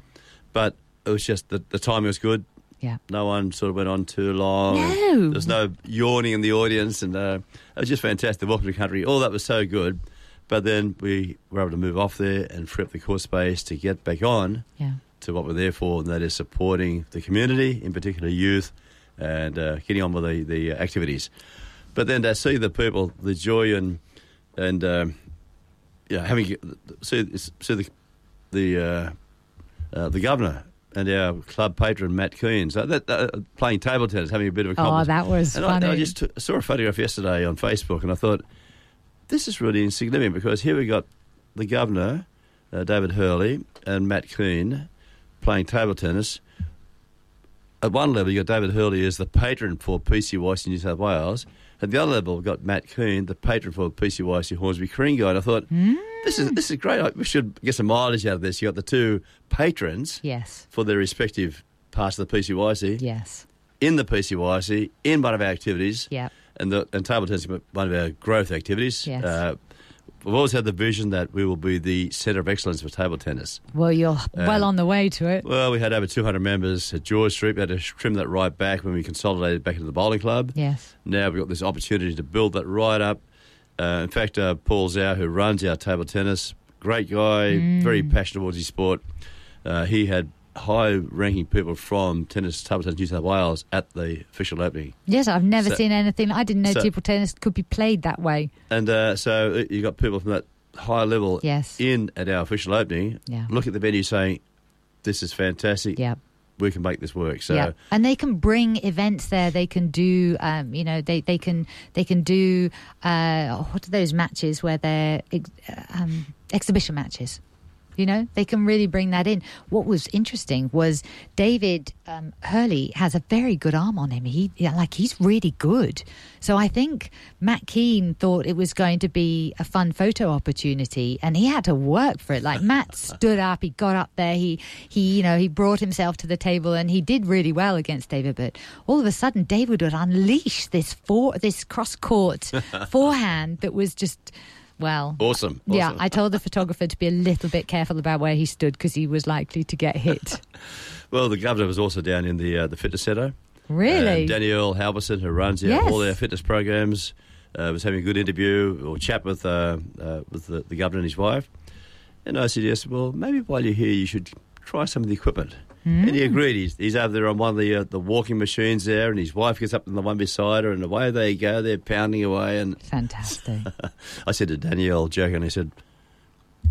but it was just the, the timing was good. Yeah. No one sort of went on too long. No. There's no yawning in the audience, and uh, it was just fantastic. Welcome to country. All that was so good. But then we were able to move off there and free up the court space to get back on Yeah. to what we're there for, and that is supporting the community, in particular youth, and uh, getting on with the, the activities. But then to see the people, the joy and and um, yeah, having see, see the the uh, uh, the governor and our club patron Matt Kean, so that, uh, playing table tennis, having a bit of a Oh, that was and funny. I, I just t- saw a photograph yesterday on Facebook, and I thought this is really insignificant because here we got the governor, uh, David Hurley, and Matt Kean playing table tennis. At one level, you've got David Hurley as the patron for PCYC New South Wales. At the other level, we've got Matt Kean, the patron for PCYC Hornsby Ku-ring-gai. And I thought, this is this is great. We should get some mileage out of this. You've got the two patrons Yes. for their respective parts of the PCYC Yes. in the PCYC in one of our activities. Yep. And the and table tennis is one of our growth activities. Yes. Uh, we've always had the vision that we will be the centre of excellence for table tennis. Well, you're well Uh, on the way to it. Well, we had over 200 members at George Street. We had to trim that right back when we consolidated back into the bowling club. Yes. Now we've got this opportunity to build that right up. Uh, in fact, uh, Paul Zhao, who runs our table tennis, great guy, Mm. very passionate towards his sport. Uh, he had high-ranking people from tennis, tennis New South Wales at the official opening. Yes, I've never So- seen anything. I didn't know so- table tennis could be played that way. And uh, so you got people from that high level Yes. in at our official opening. Yeah. Look at the venue saying, "This is fantastic. Yeah. We can make this work." So yeah, and they can bring events there. They can do, um, you know, they, they can they can do uh, what are those matches where they're ex- um, exhibition matches. You know, they can really bring that in. What was interesting was David um, Hurley has a very good arm on him. He yeah, like he's really good. So I think Matt Kean thought it was going to be a fun photo opportunity, and he had to work for it. Like Matt stood up, he got up there, he he you know he brought himself to the table, and he did really well against David. But all of a sudden, David would unleash this for this cross court forehand that was just. Well, awesome. yeah. I told the photographer to be a little bit careful about where he stood because he was likely to get hit. Well, the governor was also down in the uh, the fitness centre. really? And Danielle Halverson, who runs Yes. all our fitness programs, uh, was having a good interview or chat with uh, uh, with the, the governor and his wife. And I suggested, well, maybe while you're here, you should try some of the equipment. And he agreed. He's, he's over there on one of the uh, the walking machines there, and his wife gets up on the one beside her, and away they go. They're pounding away. And Fantastic. I said to Danielle, joking, I said,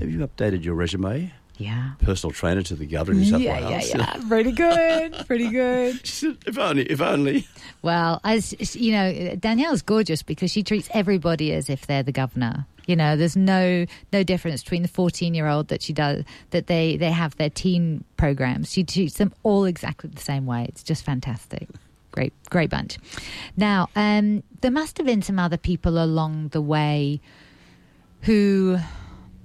"Have you updated your resume? Yeah. Personal trainer to the governor New South Yeah, yeah, Wales." yeah. Pretty good. Pretty good. She said, "If only, if only." Well, as you know, Danielle's gorgeous because she treats everybody as if they're the governor. You know, there's no no difference between the 14 year old that she does that they they have their teen programs. She treats them all exactly the same way. It's just fantastic. Great, great bunch. Now, um, there must have been some other people along the way who,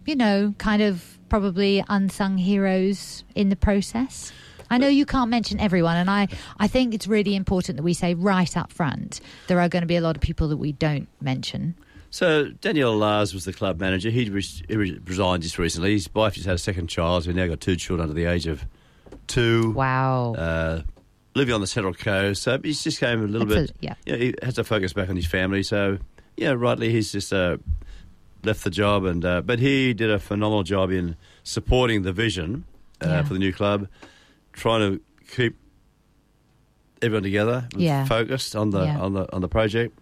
you know, kind of probably unsung heroes in the process. I know you can't mention everyone, and I, I think it's really important that we say right up front there are going to be a lot of people that we don't mention. So Daniel Lars was the club manager. He, res- he re- resigned just recently. His wife just had a second child. So we now got two children under the age of two. Wow. Uh, living on the Central Coast. So he's just came a little That's a- bit. yeah. You know, he has to focus back on his family. So yeah, rightly he's just uh, left the job. And uh, but he did a phenomenal job in supporting the vision uh, Yeah. for the new club, trying to keep everyone together, Yeah. focused on the Yeah. on the on the project.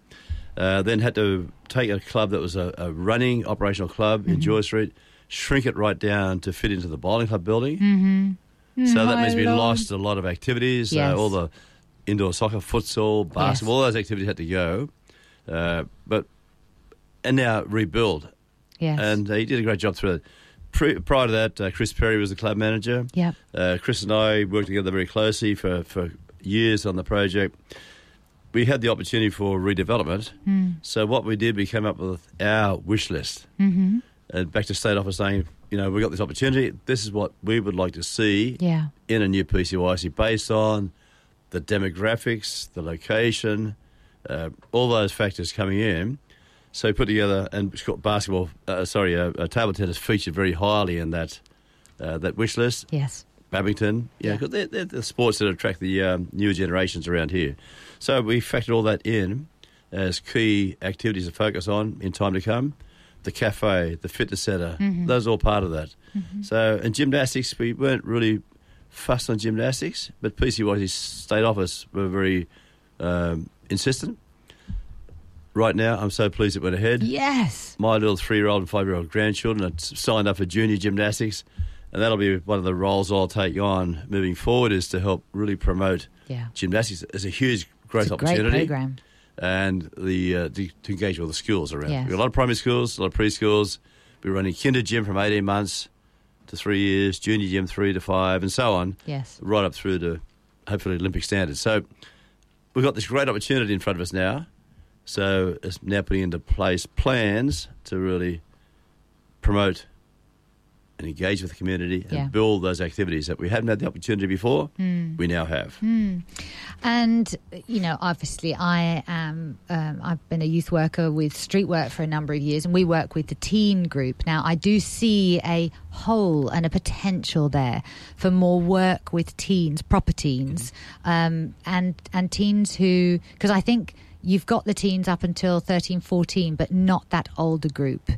Uh, then had to take a club that was a, a running operational club Mm-hmm. in George Street, shrink it right down to fit into the bowling club building. mm-hmm. So that means we Lord. lost a lot of activities. Yes. Uh, all the indoor soccer, futsal, basketball, all those activities had to go. Uh, but and now rebuild. Yes. And uh, he did a great job through it. Pre- prior to that, uh, Chris Perry was the club manager. Yep. Uh, Chris and I worked together very closely for, for years on the project. We had the opportunity for redevelopment. Mm. So what we did, we came up with our wish list. Mm-hmm. And back to state office saying, you know, we got this opportunity. This is what we would like to see Yeah. in a new PCYC based on the demographics, the location, uh, all those factors coming in. So we put together and got basketball. Uh, sorry, uh, uh, table tennis featured very highly in that uh, that wish list. Yes. Badminton, yeah, Yeah. they're, they're the sports that attract the um, newer generations around here. So we factored all that in as key activities to focus on in time to come. The cafe, the fitness center, those are all part of that. So, in gymnastics, we weren't really fussed on gymnastics, but PCY's state office were very um, insistent. Right now, I'm so pleased it went ahead Yes. my little three-year-old and five-year-old grandchildren are signed up for junior gymnastics, and that'll be one of the roles I'll take on moving forward is to help really promote Yeah. gymnastics as a huge growth It's a great opportunity program. and the uh, to, to engage with all the schools around. Yes. We've got a lot of primary schools, a lot of preschools. We're running kinder gym from 18 months to three years, junior gym three to five, and so on, Yes. right up through to hopefully Olympic standards. So we've got this great opportunity in front of us now. So it's now putting into place plans to really promote and engage with the community and Yeah. build those activities that we haven't had the opportunity before. We now have. And you know, obviously, I am. Um, I've been a youth worker with street work for a number of years, and we work with the teen group. Now, I do see a hole and a potential there for more work with teens, proper teens, um, and and teens who, because I think you've got the teens up until 13, 14, but not that older group,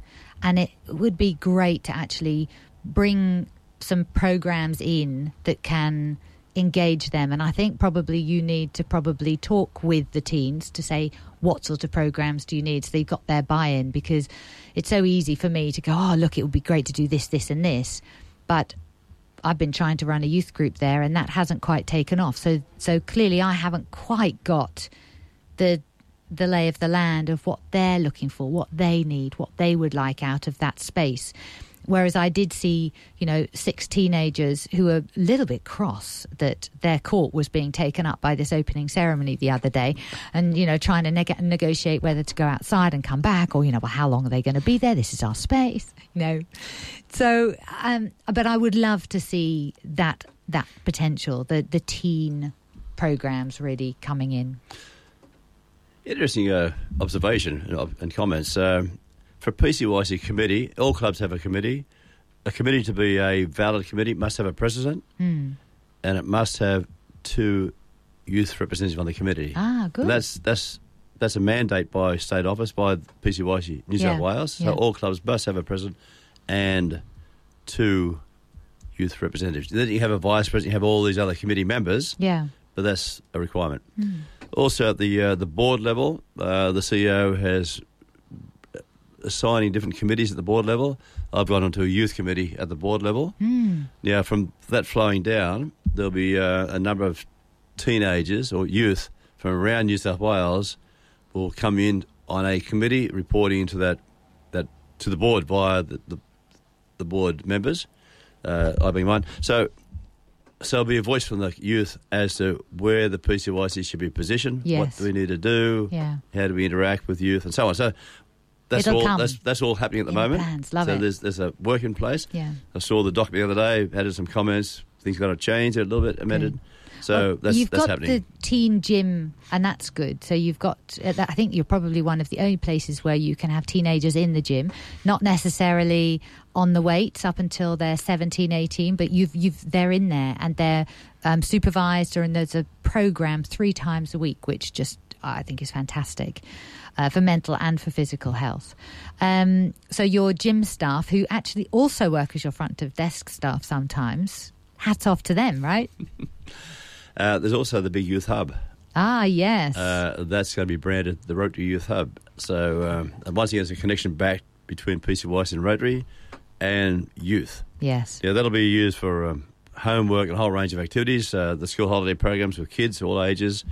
and it would be great to actually bring some programs in that can engage them. And i think probably you need to probably talk with the teens to say what sort of programs do you need? So they've got their buy-in because it's so easy for me to go oh look it would be great to do this this and this. But I've been trying to run a youth group there and that hasn't quite taken off. So so clearly I haven't quite got the the lay of the land of what they're looking for, what they need, what they would like out of that space. Whereas I did see, you know, six teenagers who were a little bit cross that their court was being taken up by this opening ceremony the other day, and you know, trying to neg- negotiate whether to go outside and come back, or you know, well, how long are they going to be there? This is our space, you know. So, um, but I would love to see that that potential, the the teen programs really coming in. Interesting uh, observation and, and comments. Um, for PCYC committee, all clubs have a committee. A committee to be a valid committee must have a president Hmm. and it must have two youth representatives on the committee. Ah, good. And that's that's that's a mandate by state office by PCYC New South Wales. So yeah. all clubs must have a president and two youth representatives. Then you have a vice president. You have all these other committee members, yeah. but that's a requirement. Also, at the uh, the board level, uh, the CEO has assigning different committees at the board level. I've gone onto a youth committee at the board level. Hmm. Now, from that flowing down, there'll be uh, a number of teenagers or youth from around New South Wales will come in on a committee reporting to that that to the board via the the, the board members. Uh, I being one. So. So there'll be a voice from the youth as to where the PCYC should be positioned, yes. what do we need to do, Yeah. how do we interact with youth, and so on. So that's It'll all. come That's that's all happening at the in moment. plans. Love so it. there's there's a work in place. Yeah. I saw the document the other day, added some comments. Things got to change a little bit, amended. So Well, that's you've that's got happening. the teen gym, and that's good. So you've got. uh, I think you're probably one of the only places where you can have teenagers in the gym, not necessarily on the weights up until they're 17, 18, but you've you've they're in there and they're um, supervised, or and there's a program three times a week, which just I think is fantastic. Uh, for mental and for physical health. Um, so, your gym staff, who actually also work as your front of desk staff sometimes, hats off to them, right? Uh, there's also the big youth hub. Ah, yes. Uh, that's going to be branded the Rotary Youth Hub. So um, once again, there's a connection back between PCYC and Rotary and youth. yes. Yeah, that'll be used for um, homework and a whole range of activities. Uh, the school holiday programs with kids of all ages.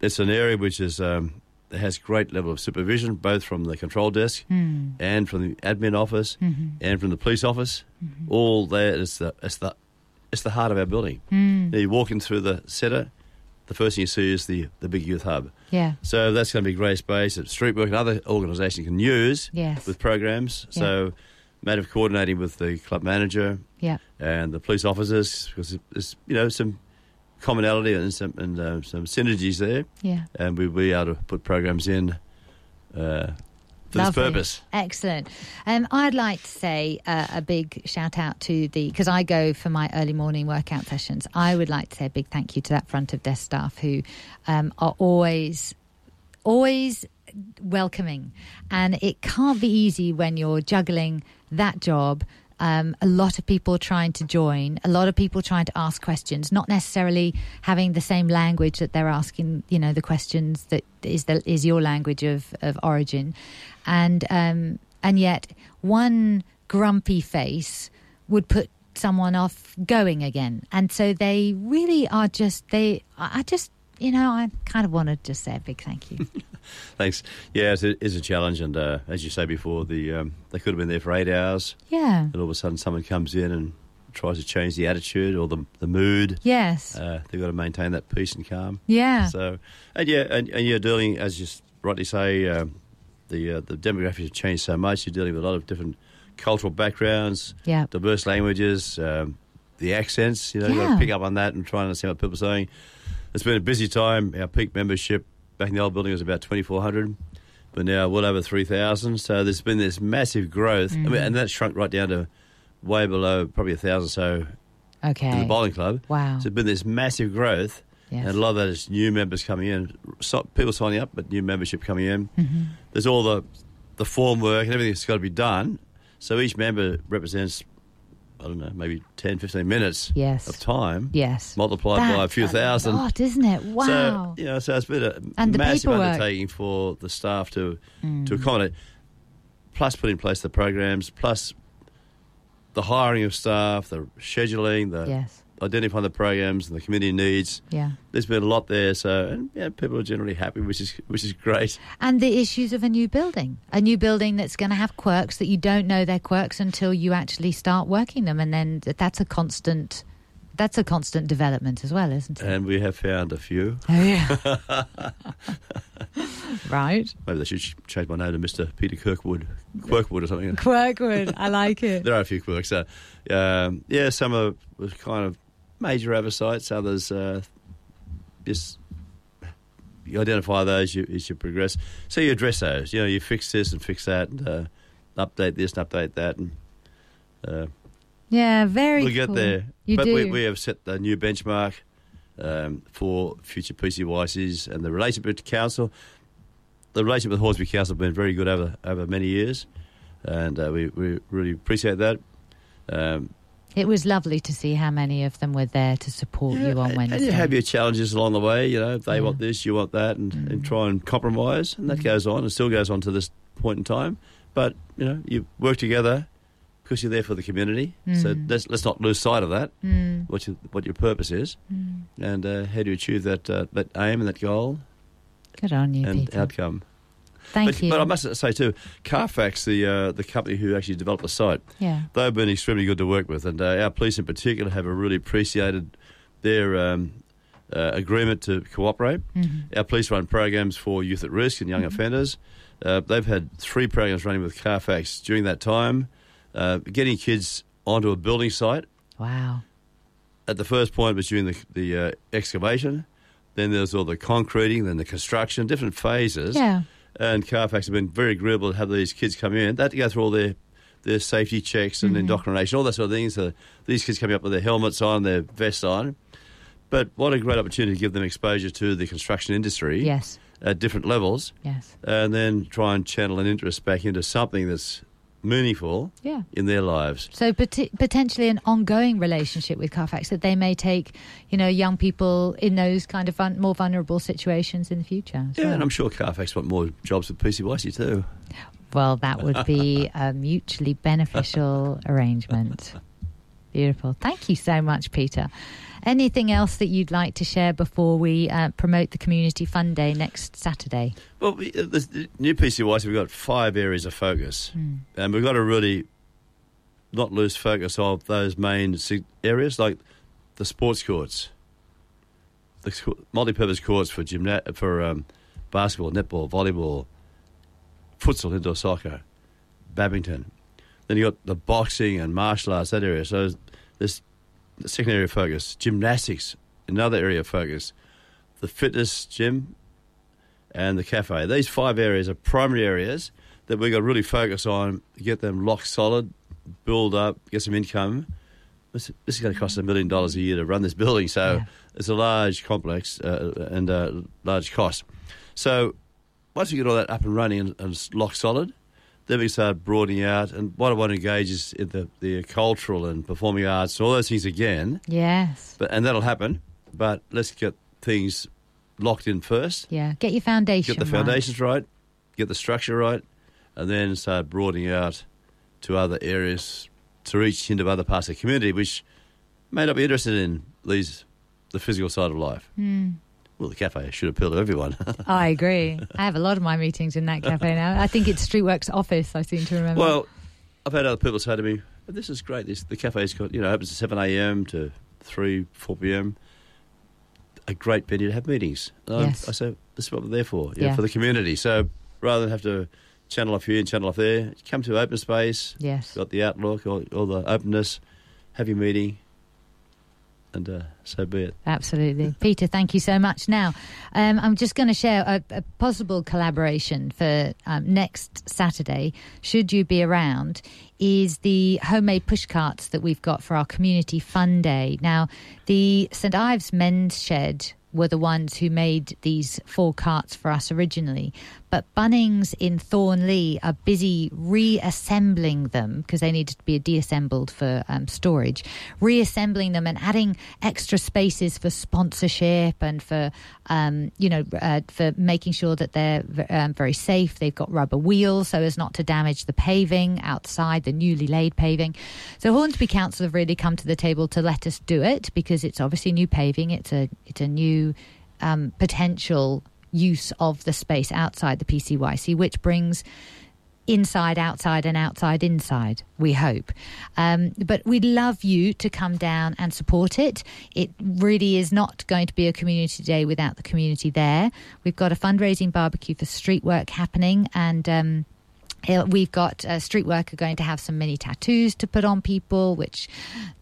It's an area which is um, has great level of supervision, both from the control desk Hmm. and from the admin office Mm-hmm. and from the police office. All there is the it's the it's the heart of our building. Hmm. Now, you walk in through the centre, the first thing you see is the the big youth hub. Yeah. So that's going to be a great space that Street Work and other organisations can use Yes. with programs. So, matter of coordinating with the club manager yeah. and the police officers because there's you know some commonality and some and uh, some synergies there, Yeah. and we'll be able to put programs in uh, for this purpose. Excellent. Um, I'd like to say uh, a big shout out to the because I go for my early morning workout sessions. I would like to say a big thank you to that front of desk staff who um, are always, always welcoming, and it can't be easy when you're juggling that job. Um, a lot of people trying to join, a lot of people trying to ask questions, not necessarily having the same language that they're asking. You know, the questions that is the, is your language of, of origin, and um, and yet one grumpy face would put someone off going again, and so they really are just they. I just you know I kind of want to just say a big thank you. Thanks. Yeah, it's a, challenge, and uh, as you say before, the um, they could have been there for eight hours, yeah. and all of a sudden someone comes in and tries to change the attitude or the the mood. Yes. Uh, they've got to maintain that peace and calm. yeah. So, and yeah, and, and you're dealing, as you rightly say, um, the uh, the demographics have changed so much. You're dealing with a lot of different cultural backgrounds, yeah. diverse languages, um, the accents. You know, you've got to pick up on that and try and understand what people are saying. It's been a busy time. Our peak membership back in the old building it was about 2,400, but now well over 3,000. So there's been this massive growth, I mean, Mhm. and that's shrunk right down to way below probably a thousand so Okay. in the bowling club. Wow. So there's been this massive growth. yes. And a lot of that is new members coming in, so, people signing up, but new membership coming in. Mhm. There's all the the form work and everything that's got to be done. So each member represents, I don't know, maybe 10, 15 minutes Yes. of time Yes. multiplied by a few thousand. lot, isn't it? Wow. So, you know, so it's been a And the massive undertaking for the staff to, Mm. to accommodate, plus put in place the programs, plus the hiring of staff, the scheduling, the yes. Identifying the programs and the community needs Yeah. there's been a lot there, so and yeah, people are generally happy, which is which is great. And the issues of a new building, a new building that's going to have quirks that you don't know they're quirks until you actually start working them, and then that's a constant. That's a constant development as well, isn't it? And we have found a few. oh yeah. right. Maybe they should change my name to Mister Peter Kirkwood, Quirkwood or something. Quirkwood. I like it. there are a few quirks. So, um, yeah, some are kind of major oversights. Others uh, just you identify those you, as you progress. So you address those. You know, you fix this and fix that, and uh, update this and update that, and uh, Yeah, very. we'll get cool. there. You but do. We, we have set the new benchmark um, for future PCYCs and the relationship with council. The relationship with Hornsby Council has been very good over over many years, and uh, we, we really appreciate that. Um, It was lovely to see how many of them were there to support you on Wednesday. And you have your challenges along the way. You know, they Yeah. want this, you want that, and, Mm. and try and compromise, and that Mm. goes on and still goes on to this point in time. But you know, you work together because you're there for the community. So Mm. let's let's not lose sight of that. Mm, What you, what your purpose is, mm. and uh, how to achieve that uh, that aim and that goal Good on you, and Peter. outcome. Thank but, you. but I must say too, Carfax, the uh, the company who actually developed the site, yeah. they've been extremely good to work with, and uh, our police in particular have really appreciated their um, uh, agreement to cooperate. Mhm. Our police run programs for youth at risk and young Mhm. offenders. Uh, they've had three programs running with Carfax during that time, uh, getting kids onto a building site. Wow. At the first point was during the, the uh, excavation, then there's all the concreting, then the construction, different phases. Yeah. And Carfax have been very agreeable to have these kids come in. They have to go through all their their safety checks and Mhm. indoctrination, all that sort of things. So these kids coming up with their helmets on, their vests on. But what a great opportunity to give them exposure to the construction industry Yes. at different levels, Yes. and then try and channel an interest back into something that's meaningful Yeah. in their lives. So pot- potentially an ongoing relationship with Carfax that they may take, you know, young people in those kind of vul- more vulnerable situations in the future. Yeah, well. and I'm sure Carfax want more jobs with PCYC too. Well, that would be a mutually beneficial arrangement. Beautiful. Thank you so much, Peter. Anything else that you'd like to share before we uh, promote the Community Fun Day next Saturday? Well, we- uh, the the new PCYC, we've got five areas of focus. Hmm. and we've got to really not lose focus of those main areas like the sports courts, the multi-purpose courts for gymna- for um, basketball, netball, volleyball, futsal, indoor soccer, badminton. Then you got the boxing and martial arts that area. So there's the second area of focus, gymnastics, another area of focus, the fitness gym, and the cafe. These five areas are primary areas that we've got to really focus on, get them locked solid, build up, get some income. This, this is going to cost a million dollars a year to run this building, so Yeah. it's a large complex uh, and a large cost. So once we get all that up and running and, and it's lock solid, then we start broadening out. And what I want to engage is in the, the cultural and performing arts and all those things again. Yes. But and that'll happen. But let's get things locked in first. Yeah. Get your foundation. Get the foundations right. Get the structure right, and then start broadening out to other areas to reach into other parts of the community which may not be interested in these the physical side of life. Hmm. Well, the cafe should appeal to everyone. I agree. I have a lot of my meetings in that cafe now. I think it's Streetworks office. I seem to remember. well, I've had other people say to me, oh, "This is great. This the cafe's got you know opens at seven a.m. to three four p.m. A great venue to have meetings." I- Yes. I say this is what we're there for, know, Yeah. for the community. So rather than have to channel off here and channel off there, come to open space. yes. Got the outlook, all, all the openness. Have your meeting, and uh, so be it. Absolutely. Peter, thank you so much. Now, um, I'm just going to share a, a possible collaboration for um, next Saturday, should you be around, is the homemade push carts that we've got for our community fun day. Now, the St Ives Men's Shed were the ones who made these four carts for us originally. But Bunnings in Thornleigh are busy reassembling them because they needed to be deassembled for um, storage, reassembling them and adding extra spaces for sponsorship and for, um, you know, uh, for making sure that they're um, very safe. They've got rubber wheels so as not to damage the paving outside, the newly laid paving. So Hornsby Council have really come to the table to let us do it because it's obviously new paving. It's a it's a new um, potential use of the space outside the PCYC, which brings inside, outside, and outside, inside, we hope. Um, but we'd love you to come down and support it. It really is not going to be a community day without the community there. We've got a fundraising barbecue for street work happening, and um, uh, We've got a street worker going to have some mini tattoos to put on people, which,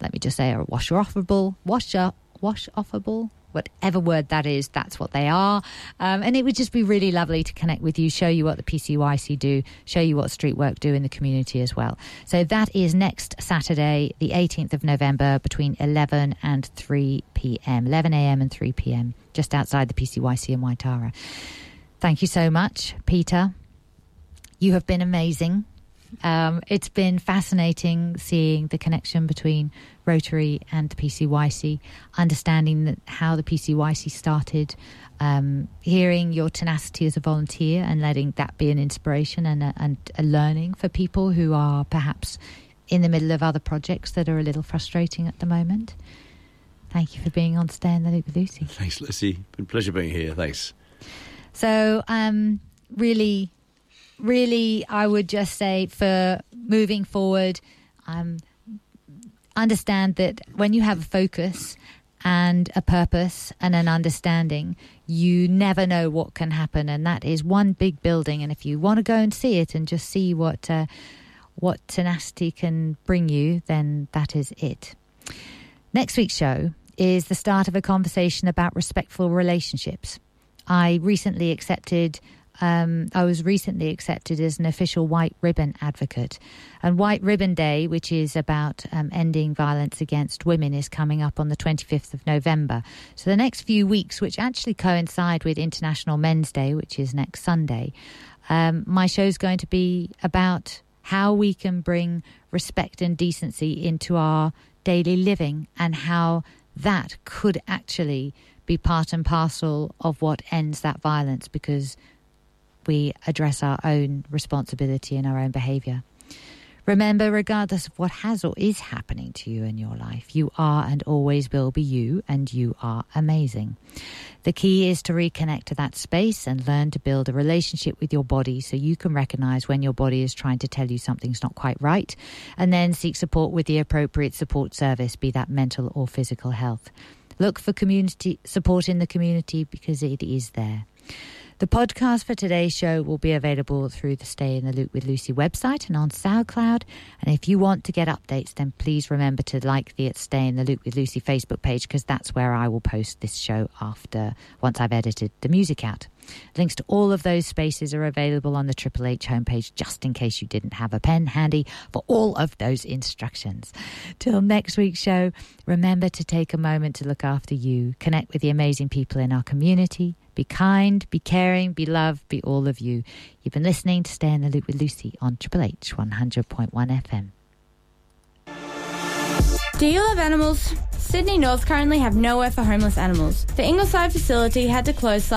let me just say, are wash offable, wash up, wash offable, whatever word that is. That's what they are, um, and it would just be really lovely to connect with you, show you what the PCYC do, show you what street work do in the community as well. So that is next Saturday, the 18th of November, between 11 and 3 p.m., 11 a.m. and 3 p.m., just outside the PCYC in Waitara. Thank you so much, Peter. You have been amazing. Um, it's been fascinating seeing the connection between Rotary and the PCYC, understanding that how the PCYC started, um, hearing your tenacity as a volunteer and letting that be an inspiration and a, and a learning for people who are perhaps in the middle of other projects that are a little frustrating at the moment. Thank you for being on Stay in the Loop with Lucy. Thanks, Lucy. Been a pleasure being here. Thanks. So, um, really, really, I would just say for moving forward, um, understand that when you have a focus and a purpose and an understanding, you never know what can happen, and that is one big building. And if you want to go and see it and just see what uh, what tenacity can bring you, then that is it. Next week's show is the start of a conversation about respectful relationships. I recently accepted. Um, I was recently accepted as an official White Ribbon advocate, and White Ribbon Day, which is about um, ending violence against women, is coming up on the 25th of November. So the next few weeks, which actually coincide with International Men's Day, which is next Sunday, um, my show is going to be about how we can bring respect and decency into our daily living and how that could actually be part and parcel of what ends that violence because we address our own responsibility and our own behavior. Remember, regardless of what has or is happening to you in your life, you are and always will be you, and you are amazing. The key is to reconnect to that space and learn to build a relationship with your body so you can recognize when your body is trying to tell you something's not quite right, and then seek support with the appropriate support service, be that mental or physical health. Look for community support in the community because it is there. The podcast for today's show will be available through the Stay in the Loop with Lucy website and on SoundCloud. And if you want to get updates, then please remember to like the Stay in the Loop with Lucy Facebook page because that's where I will post this show after once I've edited the music out. Links to all of those spaces are available on the Triple H homepage, just in case you didn't have a pen handy for all of those instructions. Till next week's show, remember to take a moment to look after you, connect with the amazing people in our community, be kind, be caring, be loved, be all of you. You've been listening to Stay in the Loop with Lucy on Triple H 100.1 FM. Do you love animals? Sydney North currently have nowhere for homeless animals. The Ingleside facility had to close some